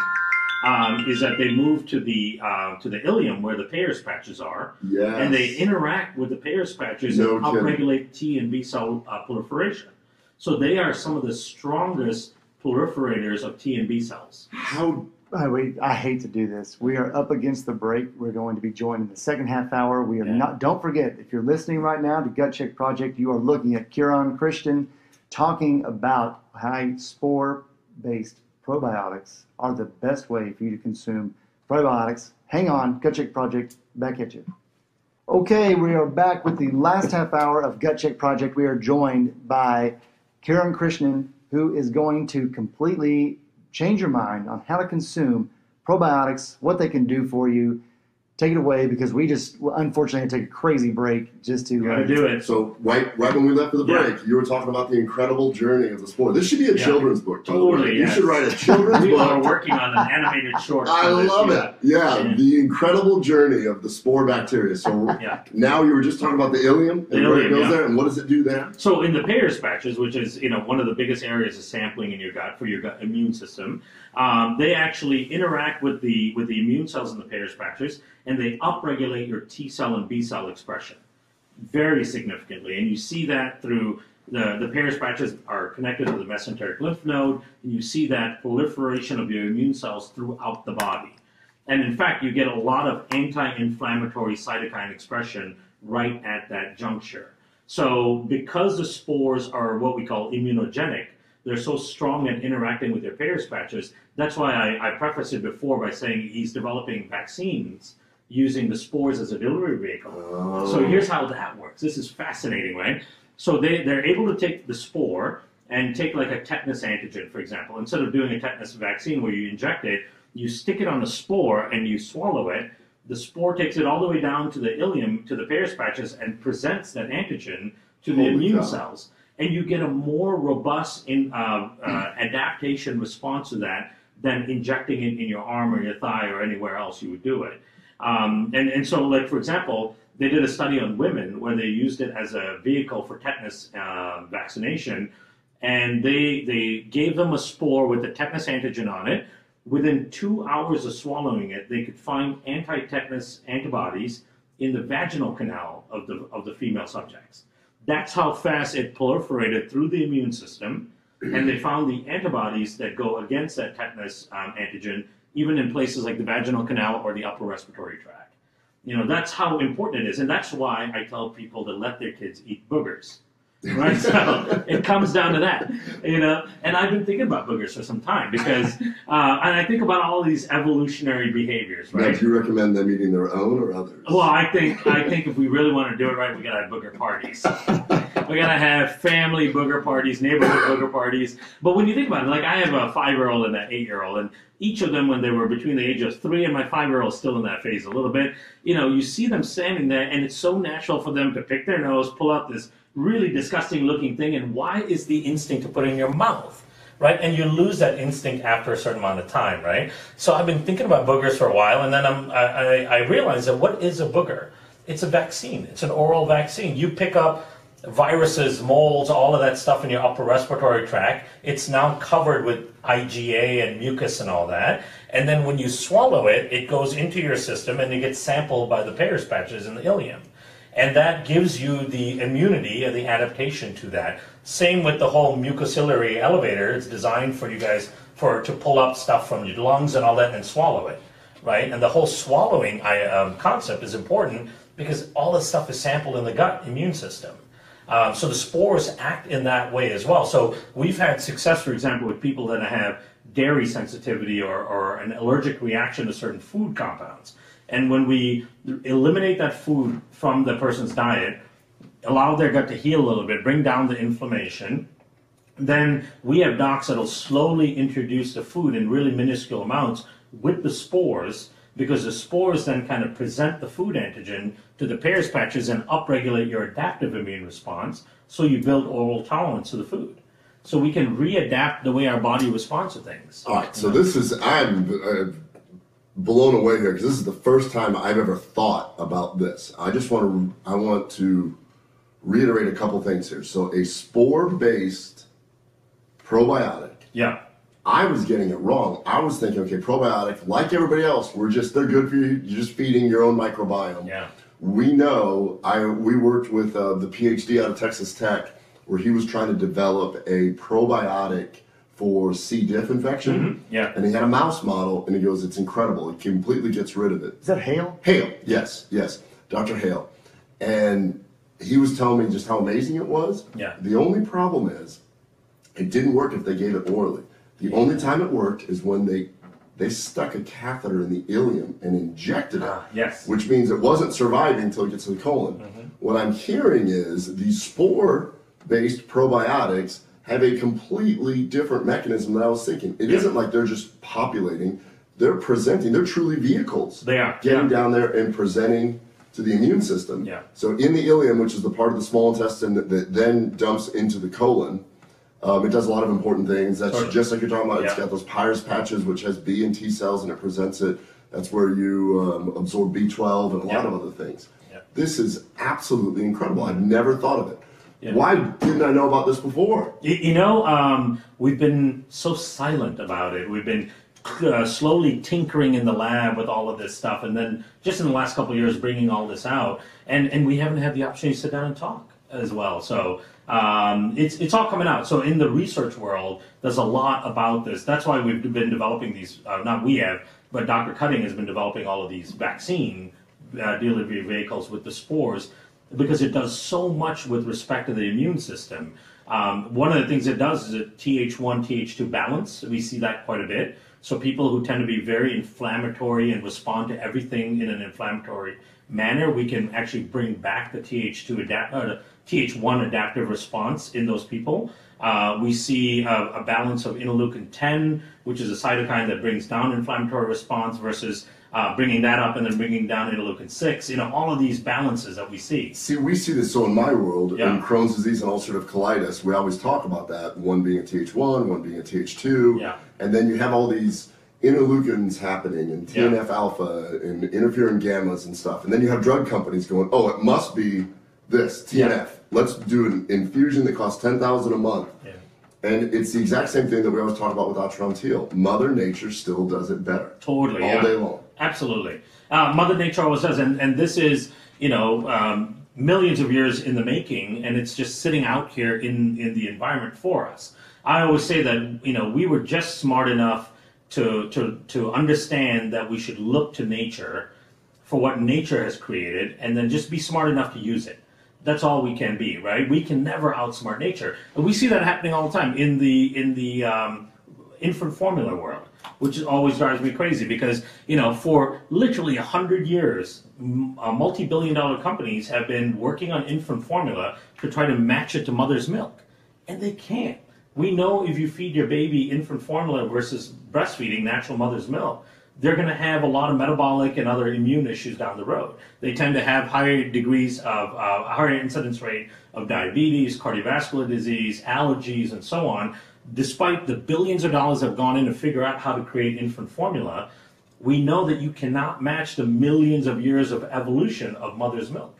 S2: um, is that they move to the uh, to the ileum where the Peyer's patches are,
S3: Yes.
S2: and they interact with the Peyer's patches
S3: No
S2: and upregulate T and B cell uh, proliferation. So they are some of the strongest proliferators of T and B cells.
S3: How
S1: I, we, I hate to do this. We are up against the break. We're going to be joined in the second half hour. We are
S2: Yeah.
S1: not. Don't forget, if you're listening right now to Gut Check Project, you are looking at Kiran Krishnan talking about how spore-based probiotics are the best way for you to consume probiotics. Hang on, Gut Check Project, back at you. Okay, we are back with the last half hour of Gut Check Project. We are joined by Kiran Krishnan, who is going to completely change your mind on how to consume probiotics, what they can do for you. Take it away because we just unfortunately had to take a crazy break just to
S2: Gotta
S1: uh,
S2: do it.
S3: So right, right when we left for the
S2: Yeah.
S3: break, you were talking about the incredible journey of the spore. This should be a
S2: Yeah.
S3: children's book. by the way.
S2: Totally,
S3: You should write a children's
S2: We are
S3: book.
S2: working on an animated short.
S3: I
S2: this,
S3: love
S2: yeah.
S3: it. Yeah,
S2: Yeah.
S3: the incredible journey of the spore bacteria. So
S2: Yeah.
S3: now you were just talking about the ileum
S2: The
S3: and where it
S2: ileum,
S3: goes
S2: yeah.
S3: there, and what does it do there?
S2: So in the Peyer's patches, which is you know one of the biggest areas of sampling in your gut for your gut immune system, um, they actually interact with the with the immune cells in the Peyer's and they upregulate your T cell and B cell expression very significantly. And you see that through the the Peyer's are connected to the mesenteric lymph node, and you see that proliferation of your immune cells throughout the body. And in fact, you get a lot of anti-inflammatory cytokine expression right at that juncture. So because the spores are what we call immunogenic, they're so strong at interacting with their Peyer's patches. That's why I, I prefaced it before by saying he's developing vaccines using the spores as a delivery vehicle. So here's how that works. This is fascinating, right? So they, they're able to take the spore and take like a tetanus antigen, for example. Instead of doing a tetanus vaccine where you inject it, you stick it on the spore and you swallow it. The spore takes it all the way down to the ileum, to the Peyer's patches, and presents that antigen to the
S3: Holy
S2: immune
S3: cow.
S2: cells. And you get a more robust in, uh, uh, adaptation response to that than injecting it in your arm or your thigh or anywhere else you would do it. Um, and, and so, like, for example, they did a study on women where they used it as a vehicle for tetanus uh, vaccination, and they, they gave them a spore with the tetanus antigen on it. Within two hours of swallowing it, they could find anti tetanus antibodies in the vaginal canal of the, of the female subjects. That's how fast it proliferated through the immune system, and they found the antibodies that go against that tetanus um, antigen even in places like the vaginal canal or the upper respiratory tract. You know, that's how important it is, and that's why I tell people to let their kids eat boogers. Right, so it comes down to that, you know. And I've been thinking about boogers for some time because, uh, and I think about all these evolutionary behaviors,
S3: Now, do you recommend them eating their own or others?
S2: Well, I think I think if we really want to do it right, we gotta have booger parties. we gotta have family booger parties, neighborhood booger parties. But when you think about it, like I have a five-year-old and an eight-year-old, and each of them, when they were between the age of three, and my five-year-old still in that phase a little bit. You know, you see them standing there, and it's so natural for them to pick their nose, pull out this really disgusting-looking thing, and why is the instinct to put it in your mouth? right? And you lose that instinct after a certain amount of time, right? So I've been thinking about boogers for a while, and then I'm, I, I, I realized that what is a booger? It's a vaccine. It's an oral vaccine. You pick up viruses, molds, all of that stuff in your upper respiratory tract. It's now covered with IgA and mucus and all that. And then when you swallow it, it goes into your system and it gets sampled by the Peyer's patches in the ileum. and that gives you the immunity and the adaptation to that. Same with the whole mucociliary elevator. It's designed for you guys for to pull up stuff from your lungs and all that and swallow it, right? And the whole swallowing um, concept is important because all this stuff is sampled in the gut immune system. Um, so the spores act in that way as well. So we've had success, for example, with people that have dairy sensitivity or, or an allergic reaction to certain food compounds. And when we eliminate that food from the person's diet, allow their gut to heal a little bit, bring down the inflammation, then we have docs that'll slowly introduce the food in really minuscule amounts with the spores because the spores then kind of present the food antigen to the Peyer's patches and upregulate your adaptive immune response so you build oral tolerance to the food. So we can readapt the way our body responds to things.
S3: All right, so this is, I'm uh, blown away here because this is the first time I've ever thought about this. I just want to, I want to reiterate a couple things here. So a spore based probiotic.
S2: Yeah
S3: I was getting it wrong. I was thinking, okay, probiotic, like everybody else, we're just they're good for you. You're just feeding your own microbiome.
S2: Yeah.
S3: We know. I we worked with uh, the PhD out of Texas Tech, where he was trying to develop a probiotic for C. diff infection.
S2: Mm-hmm. Yeah.
S3: And he had a mouse model, and he goes, "It's incredible. It completely gets rid of it."
S1: Is that Hale?
S3: Hale, yes, yes, Dr. Hale, and he was telling me just how amazing it was.
S2: Yeah.
S3: The only problem is, it didn't work if they gave it orally. The only time it worked is when they they stuck a catheter in the ileum and injected it.
S2: Ah, yes.
S3: Which means it wasn't surviving until it gets to the colon.
S2: Mm-hmm.
S3: What I'm hearing is these spore based probiotics have a completely different mechanism than I was thinking. It
S2: Yeah.
S3: not like they're just populating, they're presenting, they're truly vehicles.
S2: They are,
S3: Getting
S2: yeah.
S3: down there and presenting to the immune system.
S2: Yeah.
S3: So in the ileum, which is the part of the small intestine that, that then dumps into the colon, um, it does a lot of important things. That's just like you're talking about. It's got those Peyer's patches, which has B and T cells, and it presents it. That's where you um, absorb B12 and a lot
S2: Yeah.
S3: of other things.
S2: Yeah.
S3: This is absolutely incredible. I've never thought of it.
S2: Yeah.
S3: Why didn't I know about this before?
S2: You, you know, um, we've been so silent about it. We've been uh, slowly tinkering in the lab with all of this stuff, and then just in the last couple of years, bringing all this out, and and we haven't had the opportunity to sit down and talk as well. So um, it's it's all coming out. So in the research world, there's a lot about this. That's why we've been developing these. Uh, not we have, but Dr. Cutting has been developing all of these vaccine uh, delivery vehicles with the spores because it does so much with respect to the immune system. Um, one of the things it does is a Th1 Th2 balance. We see that quite a bit. So people who tend to be very inflammatory and respond to everything in an inflammatory manner, we can actually bring back the Th2 adapt, uh, Th1 adaptive response in those people. Uh, we see a, a, balance of interleukin 10, which is a cytokine that brings down inflammatory response, versus uh, bringing that up and then bringing down interleukin 6. You know, all of these balances that we see.
S3: See, we see this. So in my world,
S2: Yeah.
S3: in Crohn's disease and ulcerative colitis, we always talk about that. One being a Th1, one being a Th2,
S2: Yeah.
S3: and then you have all these interleukins happening and
S2: Yeah.
S3: TNF alpha and interferon gammas and stuff. And then you have drug companies going, "Oh, it must be this TNF. Let's do an infusion that costs ten thousand a month."
S2: Yeah.
S3: And it's the exact same thing that we always talk about with Atrantil. Mother Nature still does it better.
S2: Totally,
S3: all
S2: yeah.
S3: day long.
S2: Absolutely. Uh, Mother Nature always does, and, and this is, you know, um, millions of years in the making, and it's just sitting out here in, in the environment for us. I always say that, you know, we were just smart enough to, to, to understand that we should look to nature for what nature has created, and then just be smart enough to use it. That's all we can be, right? We can never outsmart nature, and we see that happening all the time in the in the um, infant formula world, which always drives me crazy because you know for literally a hundred years, uh, multi-billion-dollar companies have been working on infant formula to try to match it to mother's milk, and they can't. We know if you feed your baby infant formula versus breastfeeding natural mother's milk, they're going to have a lot of metabolic and other immune issues down the road. They tend to have higher degrees of uh, higher incidence rate of diabetes, cardiovascular disease, allergies, and so on. Despite the billions of dollars that have gone in to figure out how to create infant formula, we know that you cannot match the millions of years of evolution of mother's milk.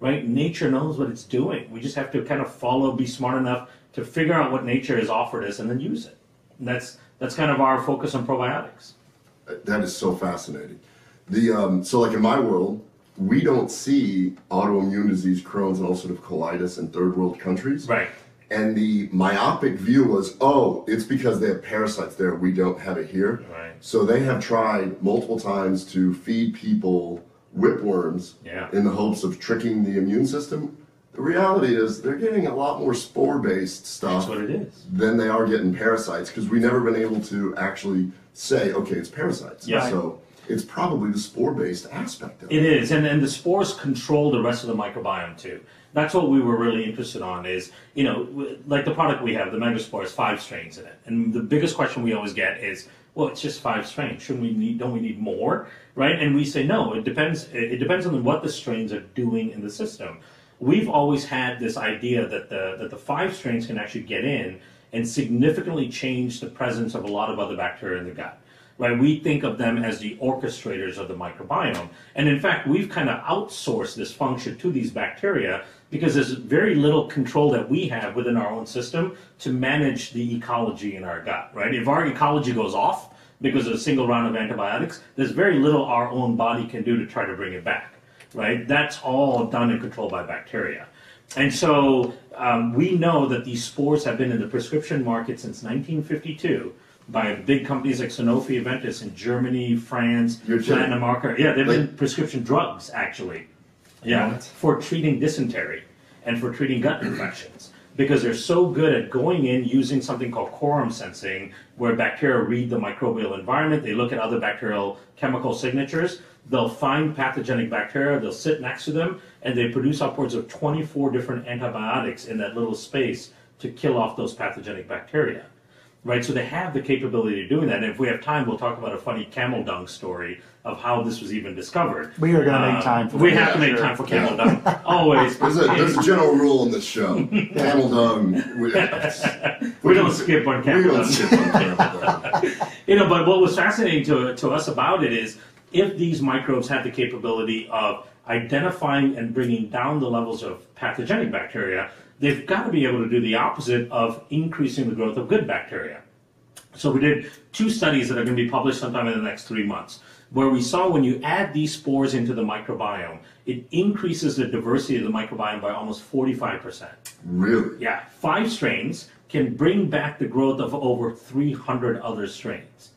S2: Right? Nature knows what it's doing. We just have to kind of follow, be smart enough to figure out what nature has offered us, and then use it. And that's that's kind of our focus on probiotics.
S3: That is so fascinating. The um, so like in my world, we don't see autoimmune disease, Crohn's, and ulcerative colitis in third world countries.
S2: Right.
S3: And the myopic view was, oh, it's because they have parasites there. We don't have it here.
S2: Right.
S3: So they have tried multiple times to feed people whipworms
S2: Yeah.
S3: in the hopes of tricking the immune system. The reality is they're getting a lot more spore based stuff
S2: That's what it is.
S3: than they are getting parasites because we've never been able to actually say, okay, it's parasites.
S2: Yeah.
S3: So it's probably the spore based aspect of it.
S2: It is, and, and the spores control the rest of the microbiome too. That's what we were really interested on. Is you know, like the product we have, the Megaspore has five strains in it, and the biggest question we always get is, well, it's just five strains. Shouldn't we need? Don't we need more? Right? And we say no. It depends. It it depends on what the strains are doing in the system. We've always had this idea that the that the five strains can actually get in and significantly change the presence of a lot of other bacteria in the gut right? We think of them as the orchestrators of the microbiome. And in fact, we've kind of outsourced this function to these bacteria because there's very little control that we have within our own system to manage the ecology in our gut, right? If our ecology goes off because of a single round of antibiotics, there's very little our own body can do to try to bring it back, right? That's all done and controlled by bacteria. And so um, we know that these spores have been in the prescription market since 1952 by big companies like Sanofi Aventis in Germany, France. Latin America. Yeah, they've been
S3: Like-
S2: prescription drugs actually. Yeah,
S1: What?
S2: for treating dysentery and for treating gut infections because they're so good at going in using something called quorum sensing, where bacteria read the microbial environment. They look at other bacterial chemical signatures. They'll find pathogenic bacteria. They'll sit next to them, and they produce upwards of 24 different antibiotics in that little space to kill off those pathogenic bacteria right? So they have the capability of doing that. And if we have time, we'll talk about a funny camel dung story of how this was even discovered.
S1: We are gonna make
S2: Um,
S1: time for
S2: We
S1: that,
S2: have to make
S1: sure.
S2: time for camel dung. Always.
S3: There's a, there's a general rule in this show. Camel dung. We,
S2: we don't skip on
S3: we
S2: camel
S3: don't
S2: dung.
S3: skip on camel dung.
S2: You know, but what was fascinating to, to us about it is if these microbes have the capability of identifying and bringing down the levels of pathogenic bacteria, they've got to be able to do the opposite of increasing the growth of good bacteria. So we did two studies that are going to be published sometime in the next three months, where we saw when you add these spores into the microbiome, it increases the diversity of the microbiome by almost 45%.
S3: Really?
S2: Yeah, five strains can bring back the growth of over 300 other strains,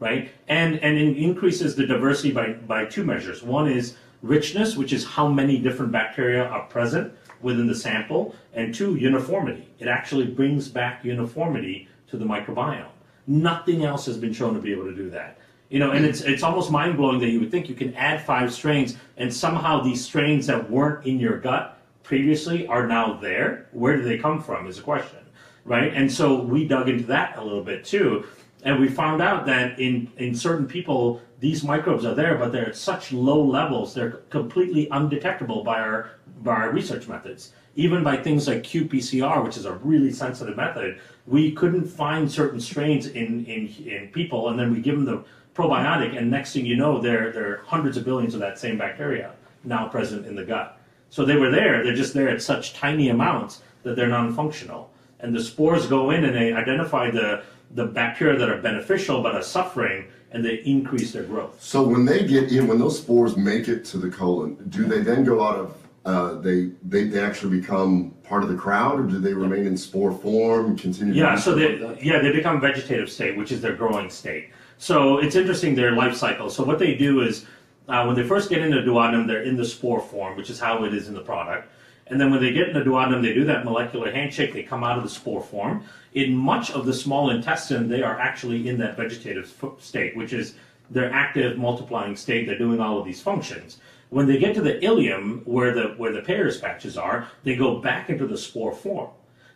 S2: right? And and it increases the diversity by by two measures. One is richness, which is how many different bacteria are present within the sample, and two, uniformity. It actually brings back uniformity to the microbiome. Nothing else has been shown to be able to do that. You know, and it's it's almost mind blowing that you would think you can add five strains and somehow these strains that weren't in your gut previously are now there. Where do they come from? Is a question, right? And so we dug into that a little bit too, and we found out that in in certain people these microbes are there, but they're at such low levels they're completely undetectable by our by our research methods. Even by things like qPCR, which is a really sensitive method, we couldn't find certain strains in in in people, and then we give them the probiotic, and next thing you know, there there are hundreds of billions of that same bacteria now present in the gut. So they were there, they're just there at such tiny amounts that they're non-functional. And the spores go in and they identify the, the bacteria that are beneficial but are suffering and they increase their growth.
S3: So when they get in, when those spores make it to the colon, do they then go out of? Uh, they, they they actually become part of the crowd, or do they remain in spore form? Continue.
S2: Yeah, so they
S3: like
S2: yeah they become vegetative state, which is their growing state. So it's interesting their life cycle. So what they do is uh, when they first get into duodenum, they're in the spore form, which is how it is in the product. And then when they get into duodenum, they do that molecular handshake. They come out of the spore form. In much of the small intestine, they are actually in that vegetative state, which is their active multiplying state. They're doing all of these functions. When they get to the ileum, where the where the Peyer's patches are, they go back into the spore form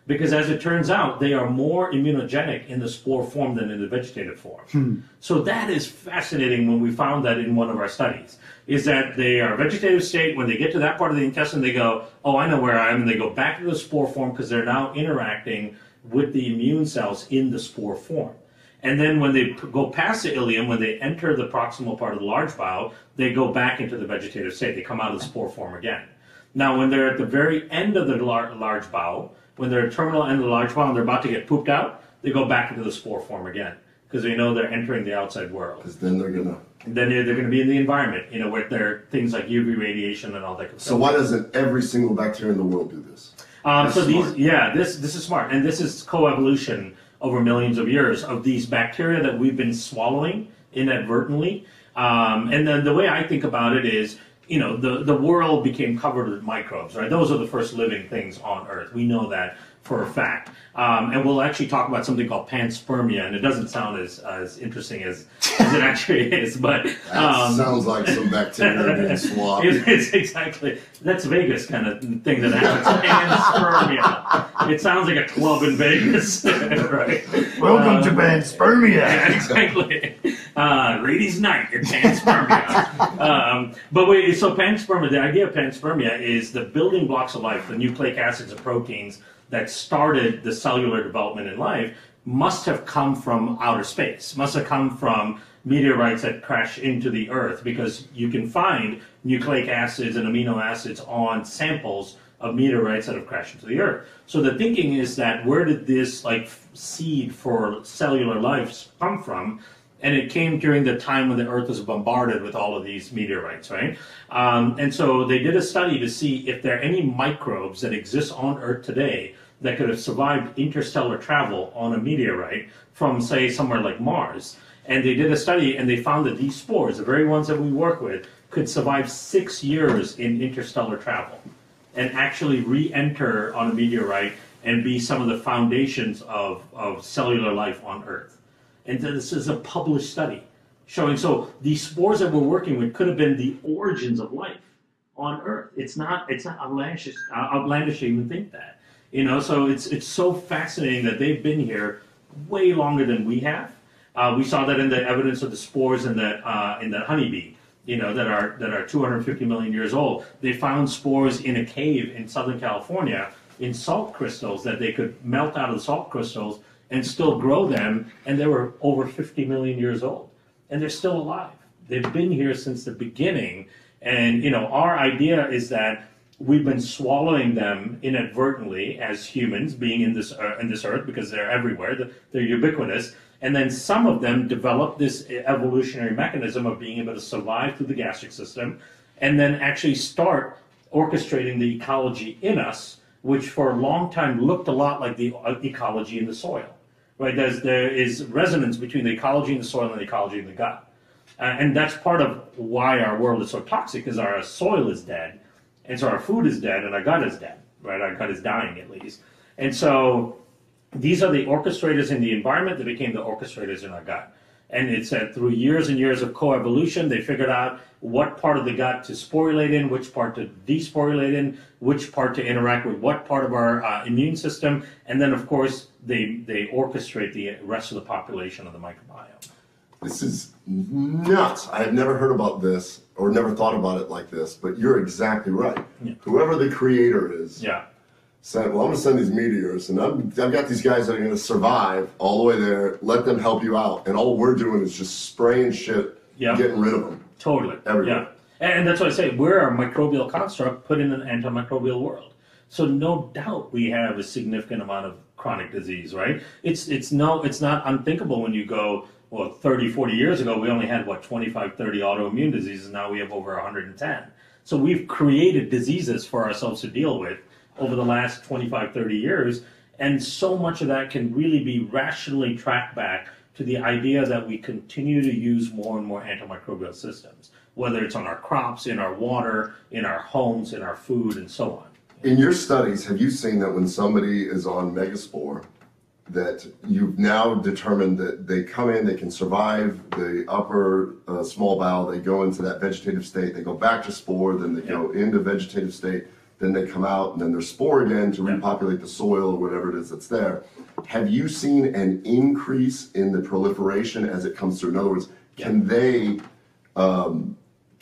S2: because as it turns out, they are more immunogenic in the spore form than in the vegetative form. Hmm. So that is fascinating when we found that in one of our studies. Is that they are vegetative state, when they get to that part of the intestine, they go, oh, I know where I am, and they go back to the spore form because they're now interacting with the immune cells in the spore form. And then when they go past the ileum, when they enter the proximal part of the large bowel, they go back into the vegetative state. They come out of the spore form again. Now, when they're at the very end of the lar- large bowel, when they're at terminal end of the large bowel and they're about to get pooped out, they go back into the spore form again because they know they're entering the outside world.
S3: Because then they're gonna.
S2: Then they're, they're going to be in the environment, you know, where there are things like UV radiation and all that.
S3: So why doesn't every single bacteria in the world do this?
S2: Um, so these, yeah, this this is smart, and this is coevolution over millions of years of these bacteria that we've been swallowing inadvertently. Um, and then the way I think about it is, you know, the the world became covered with microbes, right? Those are the first living things on Earth. We know that for a fact. Um, and we'll actually talk about something called panspermia, and it doesn't sound as as interesting as, as it actually is, but
S3: That
S2: um,
S3: sounds like some bacteria being swapped.
S2: it- It's exactly that's Vegas kind of thing that happens. Panspermia. It sounds like a club in Vegas, right?
S1: Welcome
S2: Uh,
S1: to Panspermia.
S2: yeah, exactly. Uh, ladies' night at panspermia. um, but wait, so panspermia, the idea of panspermia is the building blocks of life, the nucleic acids and proteins that started the cellular development in life, must have come from outer space, must have come from meteorites that crash into the earth because you can find nucleic acids and amino acids on samples of meteorites that have crashed into the earth. So the thinking is that where did this like seed for cellular life come from? And it came during the time when the Earth was bombarded with all of these meteorites, right? Um, and so they did a study to see if there are any microbes that exist on Earth today that could have survived interstellar travel on a meteorite from, say, somewhere like Mars. And they did a study and they found that these spores, the very ones that we work with, could survive six years in interstellar travel and actually re-enter on a meteorite and be some of the foundations of, of cellular life on Earth. And this is a published study showing so these spores that we're working with could have been the origins of life on Earth. It's not it's not outlandish uh, outlandish to even think that. You know, so it's it's so fascinating that they've been here way longer than we have. Uh, we saw that in the evidence of the spores in the uh, in the honeybee. You know that are that are 250 million years old. They found spores in a cave in Southern California in salt crystals that they could melt out of the salt crystals and still grow them, and they were over 50 million years old, and they're still alive. They've been here since the beginning, and you know our idea is that we've been swallowing them inadvertently as humans, being in this uh, in this earth because they're everywhere, they're- ubiquitous, and then some of them develop this evolutionary mechanism of being able to survive through the gastric system, and then actually start orchestrating the ecology in us, which for a long time looked a lot like the uh, ecology in the soil. Right? There's, there is resonance between the ecology in the soil and the ecology in the gut. Uh, and that's part of why our world is so toxic, because our soil is dead, and so our food is dead, and our gut is dead, right? Our gut is dying at least. And so these are the orchestrators in the environment that became the orchestrators in our gut. And it's that through years and years of coevolution, they figured out what part of the gut to sporulate in, which part to desporulate in, which part to interact with what part of our uh, immune system, and then of course they they orchestrate the rest of the population of the microbiome.
S3: This is nuts. I have never heard about this or never thought about it like this, but you're exactly right. Whoever the creator is
S2: Yeah.
S3: said, Well, I'm going to send these meteors, and I'm, I've got these guys that are going to survive all the way there. Let them help you out. And all we're doing is just spraying shit,
S2: Yeah.
S3: getting rid of them.
S2: Totally.
S3: Everywhere.
S2: Yeah. And that's why I say we're a microbial construct put in an antimicrobial world. So no doubt we have a significant amount of chronic disease, right? It's it's no it's not unthinkable when you go well 30 40 years ago we only had what 25 30 autoimmune diseases now we have over 110. So we've created diseases for ourselves to deal with over the last 25 30 years and so much of that can really be rationally tracked back to the idea that we continue to use more and more antimicrobial systems, whether it's on our crops, in our water, in our homes, in our food, and so on.
S3: In your studies, have you seen that when somebody is on Megaspore, that you've now determined that they come in, they can survive the upper uh, small bowel, they go into that vegetative state, they go back to spore, then they go into vegetative state, then they come out, and then they're spore again to repopulate the soil or whatever it is that's there. Have you seen an increase in the proliferation as it comes through? In other words, can they um,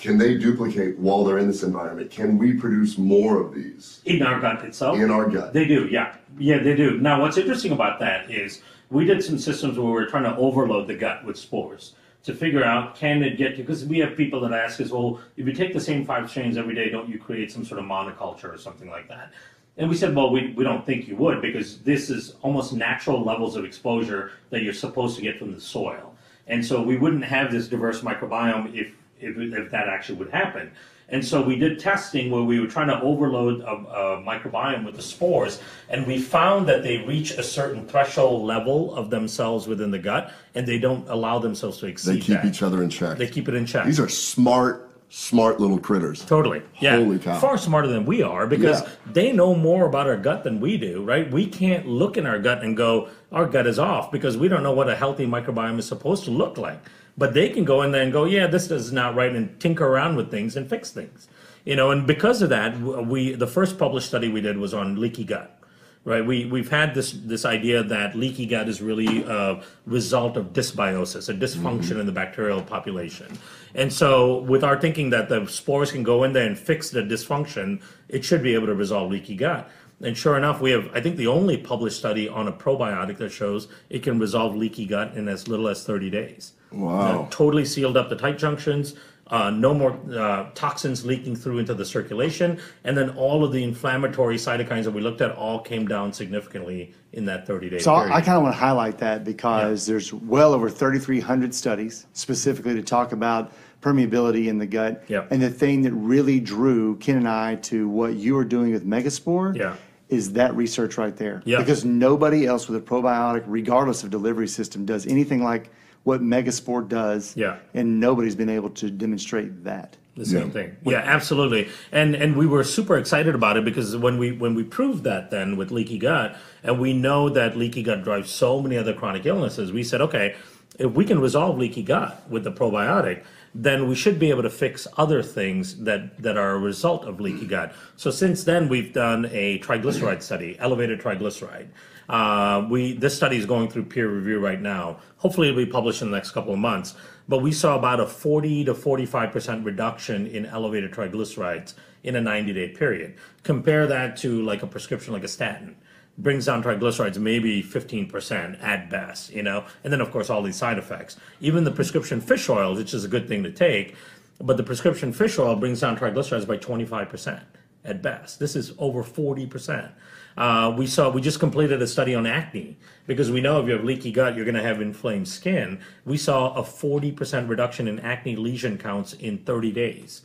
S3: can they duplicate while they're in this environment? Can we produce more of these
S2: In our gut itself,
S3: in our gut?
S2: They do, yeah. Yeah, they do. Now, what's interesting about that is we did some systems where we were trying to overload the gut with spores to figure out can it get to, because we have people that ask us, well, if you take the same five strains every day, don't you create some sort of monoculture or something like that? And we said, well, we, we don't think you would because this is almost natural levels of exposure that you're supposed to get from the soil. And so we wouldn't have this diverse microbiome if, if, if that actually would happen. And so we did testing where we were trying to overload a, a, microbiome with the spores, and we found that they reach a certain threshold level of themselves within the gut, and they don't allow themselves to exceed
S3: They keep
S2: that.
S3: each other in check.
S2: They keep it in check.
S3: These are smart, smart little critters.
S2: Totally. Yeah.
S3: Holy cow.
S2: Far smarter than we are because
S3: Yeah.
S2: they know more about our gut than we do, right? We can't look in our gut and go, our gut is off because we don't know what a healthy microbiome is supposed to look like. But they can go in there and go, yeah, this is not right and tinker around with things and fix things. You know, and because of that, we the first published study we did was on leaky gut right? We we've had this this idea that leaky gut is really a result of dysbiosis, a mm-hmm. dysfunction in the bacterial population. And so, with our thinking that the spores can go in there and fix the dysfunction, it should be able to resolve leaky gut. And sure enough, we have I think the only published study on a probiotic that shows it can resolve leaky gut in as little as 30 days.
S3: Wow.
S2: Uh, totally sealed up the tight junctions. Uh, no more uh, toxins leaking through into the circulation, and then all of the inflammatory cytokines that we looked at all came down significantly in that 30 day
S1: So
S2: period.
S1: I kind of want to highlight that because there's well over 3,300 studies specifically to talk about permeability in the gut.
S2: Yeah.
S1: And the thing that really drew Ken and I to what you are doing with Megaspore
S2: Yeah.
S1: is that research right there.
S2: Yeah.
S1: Because nobody else with a probiotic, regardless of delivery system, does anything like what Megaspore does.
S2: Yeah.
S1: And nobody's been able to demonstrate that.
S2: the same
S3: Yeah.
S2: thing. Yeah, absolutely. And and we were super excited about it because when we when we proved that then with leaky gut, and we know that leaky gut drives so many other chronic illnesses, we said, okay, if we can resolve leaky gut with the probiotic, then we should be able to fix other things that that are a result of leaky gut. So since then, we've done a triglyceride study, elevated triglyceride. Uh, we this study is going through peer review right now. Hopefully, it'll be published in the next couple of months. But we saw about a 40 to 45 percent reduction in elevated triglycerides in a 90 day period. Compare that to like a prescription like a statin brings down triglycerides maybe 15% at best, you know, and then of course all these side effects. Even the prescription fish oil, which is a good thing to take, but the prescription fish oil brings down triglycerides by 25% at best. This is over 40%. Uh, we saw we just completed a study on acne because we know if you have leaky gut, you're going to have inflamed skin. We saw a 40% reduction in acne lesion counts in 30 days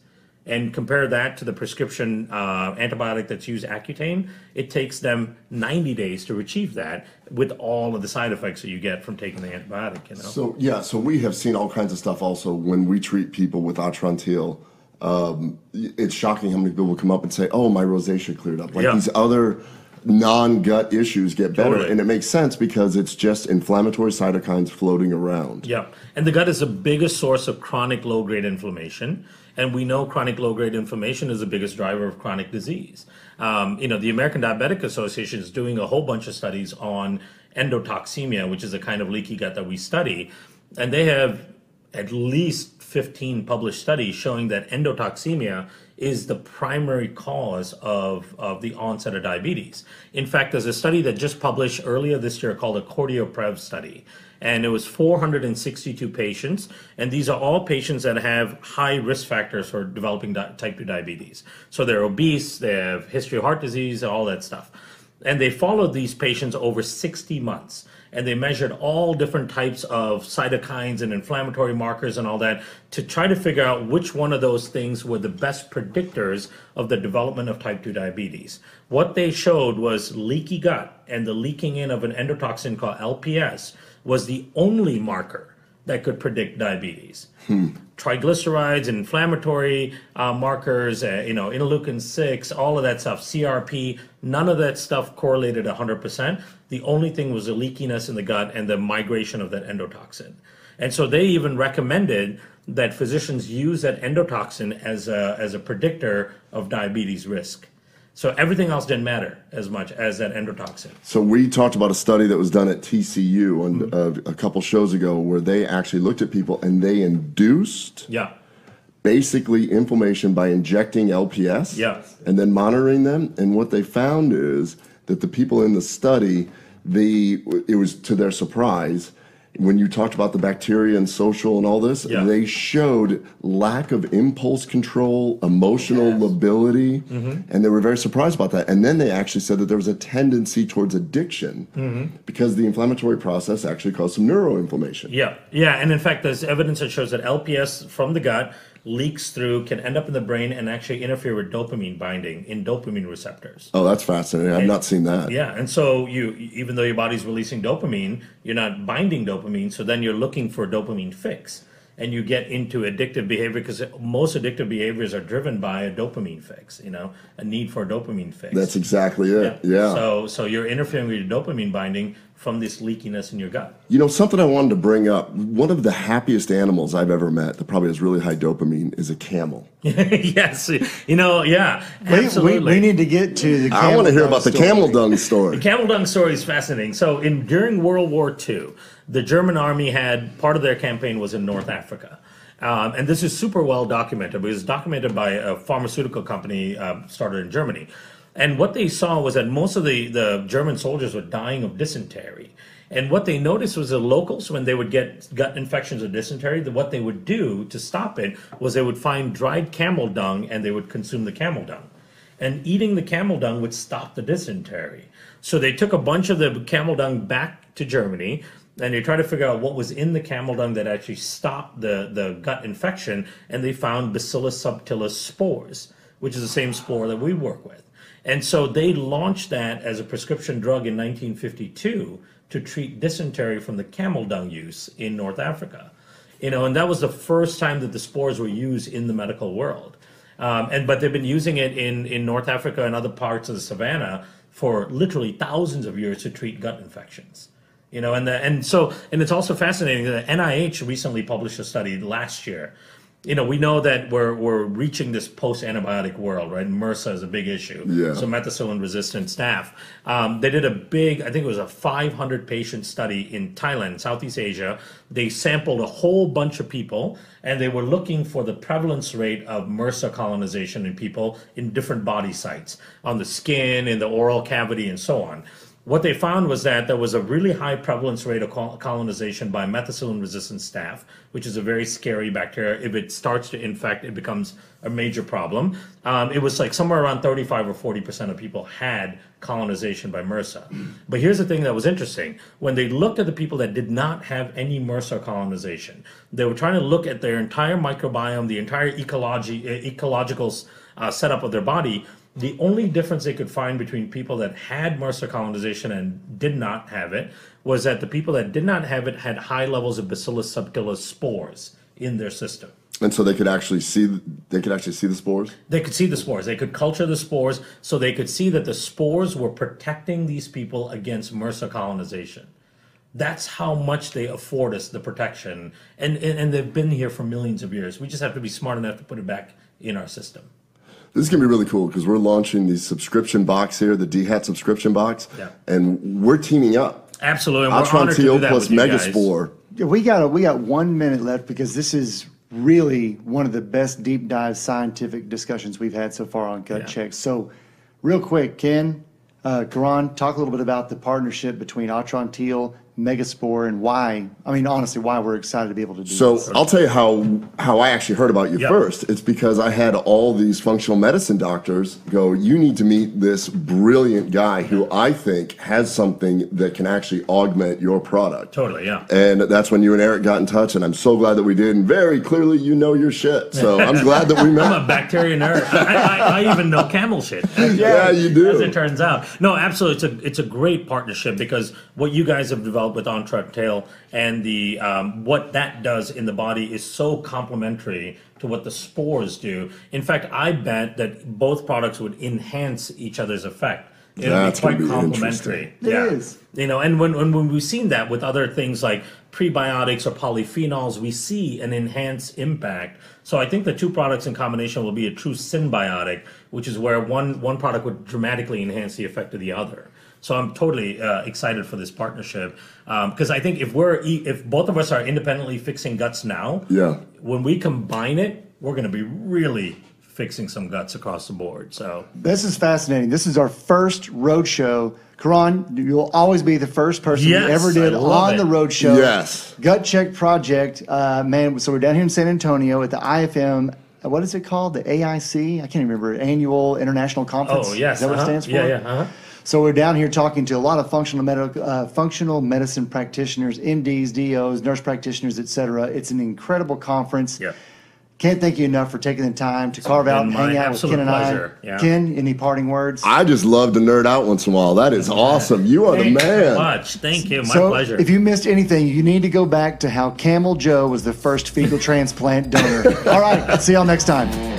S2: and compare that to the prescription uh, antibiotic that's used Accutane, it takes them 90 days to achieve that with all of the side effects that you get from taking the antibiotic, you know?
S3: So yeah, so we have seen all kinds of stuff also when we treat people with Atrantil. Um, it's shocking how many people will come up and say, "Oh, my rosacea cleared up." Like
S2: Yeah.
S3: these other non-gut issues get better,
S2: Totally.
S3: and it makes sense because it's just inflammatory cytokines floating around.
S2: Yeah, and the gut is the biggest source of chronic low grade inflammation, and we know chronic low grade inflammation is the biggest driver of chronic disease. Um, you know, the American Diabetic Association is doing a whole bunch of studies on endotoxemia, which is a kind of leaky gut that we study, and they have at least 15 published studies showing that endotoxemia is the primary cause of, of the onset of diabetes. In fact, there's a study that just published earlier this year called a CardioPrev study. And it was 462 patients, and these are all patients that have high risk factors for developing di- type 2 diabetes. So they're obese, they have history of heart disease, all that stuff. And they followed these patients over 60 months and they measured all different types of cytokines and inflammatory markers and all that to try to figure out which one of those things were the best predictors of the development of type 2 diabetes. What they showed was leaky gut and the leaking in of an endotoxin called LPS was the only marker that could predict diabetes. Triglycerides, inflammatory uh, markers, uh, you know, interleukin 6, all of that stuff, CRP, none of that stuff correlated 100%. The only thing was the leakiness in the gut and the migration of that endotoxin. And so they even recommended that physicians use that endotoxin as a, as a predictor of diabetes risk. So everything else didn't matter as much as that endotoxin.
S3: So we talked about a study that was done at TCU on, uh, a couple shows ago where they actually looked at people and they induced
S2: Yeah.
S3: basically inflammation by injecting LPS
S2: Yeah.
S3: and then monitoring them. And what they found is that the people in the study, the it was to their surprise, when you talked about the bacteria and social and all this,
S2: Yeah.
S3: they showed lack of impulse control, emotional
S2: Yes.
S3: lability,
S2: Mm-hmm.
S3: and they were very surprised about that. And then they actually said that there was a tendency towards addiction
S2: Mm-hmm.
S3: because the inflammatory process actually caused some neuroinflammation.
S2: Yeah, yeah, and in fact, there's evidence that shows that LPS from the gut leaks through, can end up in the brain, and actually interfere with dopamine binding in dopamine receptors.
S3: Oh, that's fascinating. I've not seen that.
S2: Yeah, and so you, even though your body's releasing dopamine, you're not binding dopamine. So then you're looking for a dopamine fix, and you get into addictive behavior because most addictive behaviors are driven by a dopamine fix. You know, a need for a dopamine fix.
S3: That's exactly it. Yeah.
S2: So, so you're interfering with your dopamine binding from this leakiness in your gut.
S3: You know, something I wanted to bring up. One of the happiest animals I've ever met that probably has really high dopamine is a camel.
S2: yes, you know, yeah,
S1: We, we,
S2: absolutely.
S1: we need to get to the.
S3: I want to hear
S1: camel
S3: about the camel dung story.
S2: The camel dung story is fascinating. So, in during World War II, the German army had part of their campaign was in North Africa. Um, and this is super well documented. It was documented by a pharmaceutical company uh, started in Germany. And what they saw was that most of the, the German soldiers were dying of dysentery. And what they noticed was the locals, when they would get gut infections or dysentery, that what they would do to stop it was they would find dried camel dung and they would consume the camel dung and eating the camel dung would stop the dysentery. So they took a bunch of the camel dung back to Germany and they tried to figure out what was in the camel dung that actually stopped the, the gut infection, and they found Bacillus subtilis spores, which is the same spore that we work with. And so they launched that as a prescription drug in 1952 to treat dysentery from the camel dung use in North Africa. You know, and that was the first time that the spores were used in the medical world. Um, and but they've been using it in, in North Africa and other parts of the savannah for literally thousands of years to treat gut infections. You know, and the, and so and it's also fascinating that NIH recently published a study last year. You know, we know that we're we're reaching this post antibiotic world, right? MRSA is a big issue.
S3: Yeah.
S2: So methicillin resistant staph. Um, they did a big, I think it was a 500 patient study in Thailand, Southeast Asia. They sampled a whole bunch of people and they were looking for the prevalence rate of MRSA colonization in people in different body sites, on the skin, in the oral cavity, and so on. What they found was that there was a really high prevalence rate of colonization by methicillin resistant staph, which is a very scary bacteria. If it starts to infect, it becomes a major problem. Um, it was like somewhere around 35 or 40% of people had colonization by MRSA. But here's the thing that was interesting. When they looked at the people that did not have any MRSA colonization, they were trying to look at their entire microbiome, the entire ecology, ecological uh, setup of their body. The only difference they could find between people that had MRSA colonization and did not have it was that the people that did not have it had high levels of Bacillus subtilis spores in their system.
S3: And so they could actually see they could actually see the spores.
S2: They could see the spores. They could culture the spores so they could see that the spores were protecting these people against MRSA colonization. That's how much they afford us the protection. And, and, and they've been here for millions of years. We just have to be smart enough to put it back in our system.
S3: This is gonna be really cool because we're launching the subscription box here, the D Hat subscription box,
S2: Yeah.
S3: and we're teaming up.
S2: Absolutely. And we're honored to do that
S3: plus
S2: with you guys.
S3: Megaspore.
S1: Yeah, we got a, we got one minute left because this is really one of the best deep dive scientific discussions we've had so far on gut
S2: Yeah.
S1: checks. So, real quick, Ken, uh, Kiran, talk a little bit about the partnership between Atrantil, Megaspore, and why. I mean, honestly, why we're excited to be able to do
S3: So
S1: this.
S3: I'll tell you how how I actually heard about you
S2: Yep.
S3: first. It's because I had all these functional medicine doctors go, "You need to meet this brilliant guy who I think has something that can actually augment your product."
S2: Totally, yeah.
S3: And that's when you and Eric got in touch, and I'm so glad that we did. And very clearly, you know your shit. So I'm glad that we met.
S2: I'm a bacteria nerd. I, I, I even know camel shit.
S3: yeah, you do.
S2: As it turns out, no, absolutely, it's a it's a great partnership because what you guys have developed with Tail and the um, what that does in the body is so complementary to what the spores do. In fact, I bet that both products would enhance each other's effect. It'll
S3: That's
S2: be quite
S3: be
S2: complementary.
S1: interesting. It is.
S2: You know, and when, when, when we've seen that with other things like prebiotics or polyphenols, we see an enhanced impact. So I think the two products in combination will be a true symbiotic, which is where one, one product would dramatically enhance the effect of the other. So I'm totally uh, excited for this partnership because I think if we're e- if both of us are independently fixing guts now,
S3: Yeah.
S2: when we combine it, we're going to be really fixing some guts across the board. So
S1: This is fascinating. This is our first road show. Kiran, you'll always be the first person
S2: Yes,
S1: we ever did on
S2: it.
S1: the road show.
S3: Yes.
S1: Gut Check Project. Uh, man, so we're down here in San Antonio at the IFM. uh, What is it called? The AIC? I can't even remember. Annual International Conference.
S2: oh yes,
S1: Is that what
S2: uh-huh.
S1: it stands for?
S2: Yeah, yeah. Uh-huh.
S1: So we're down here talking to a lot of functional medical, uh, functional medicine practitioners, MDs, DOs, nurse practitioners, et cetera. It's an incredible conference.
S2: Yeah.
S1: Can't thank you enough for taking the time to carve out
S2: been
S1: and hang out with
S2: absolute
S1: Ken and
S2: pleasure.
S1: I.
S2: Yeah.
S1: Ken, any parting words?
S3: I just love to nerd out once in a while. That is awesome. You are the
S2: Thank you so much. Thank you. My
S1: so
S2: pleasure.
S1: if you missed anything, you need to go back to how Camel Joe was the first fecal transplant donor. All right, see y'all next time.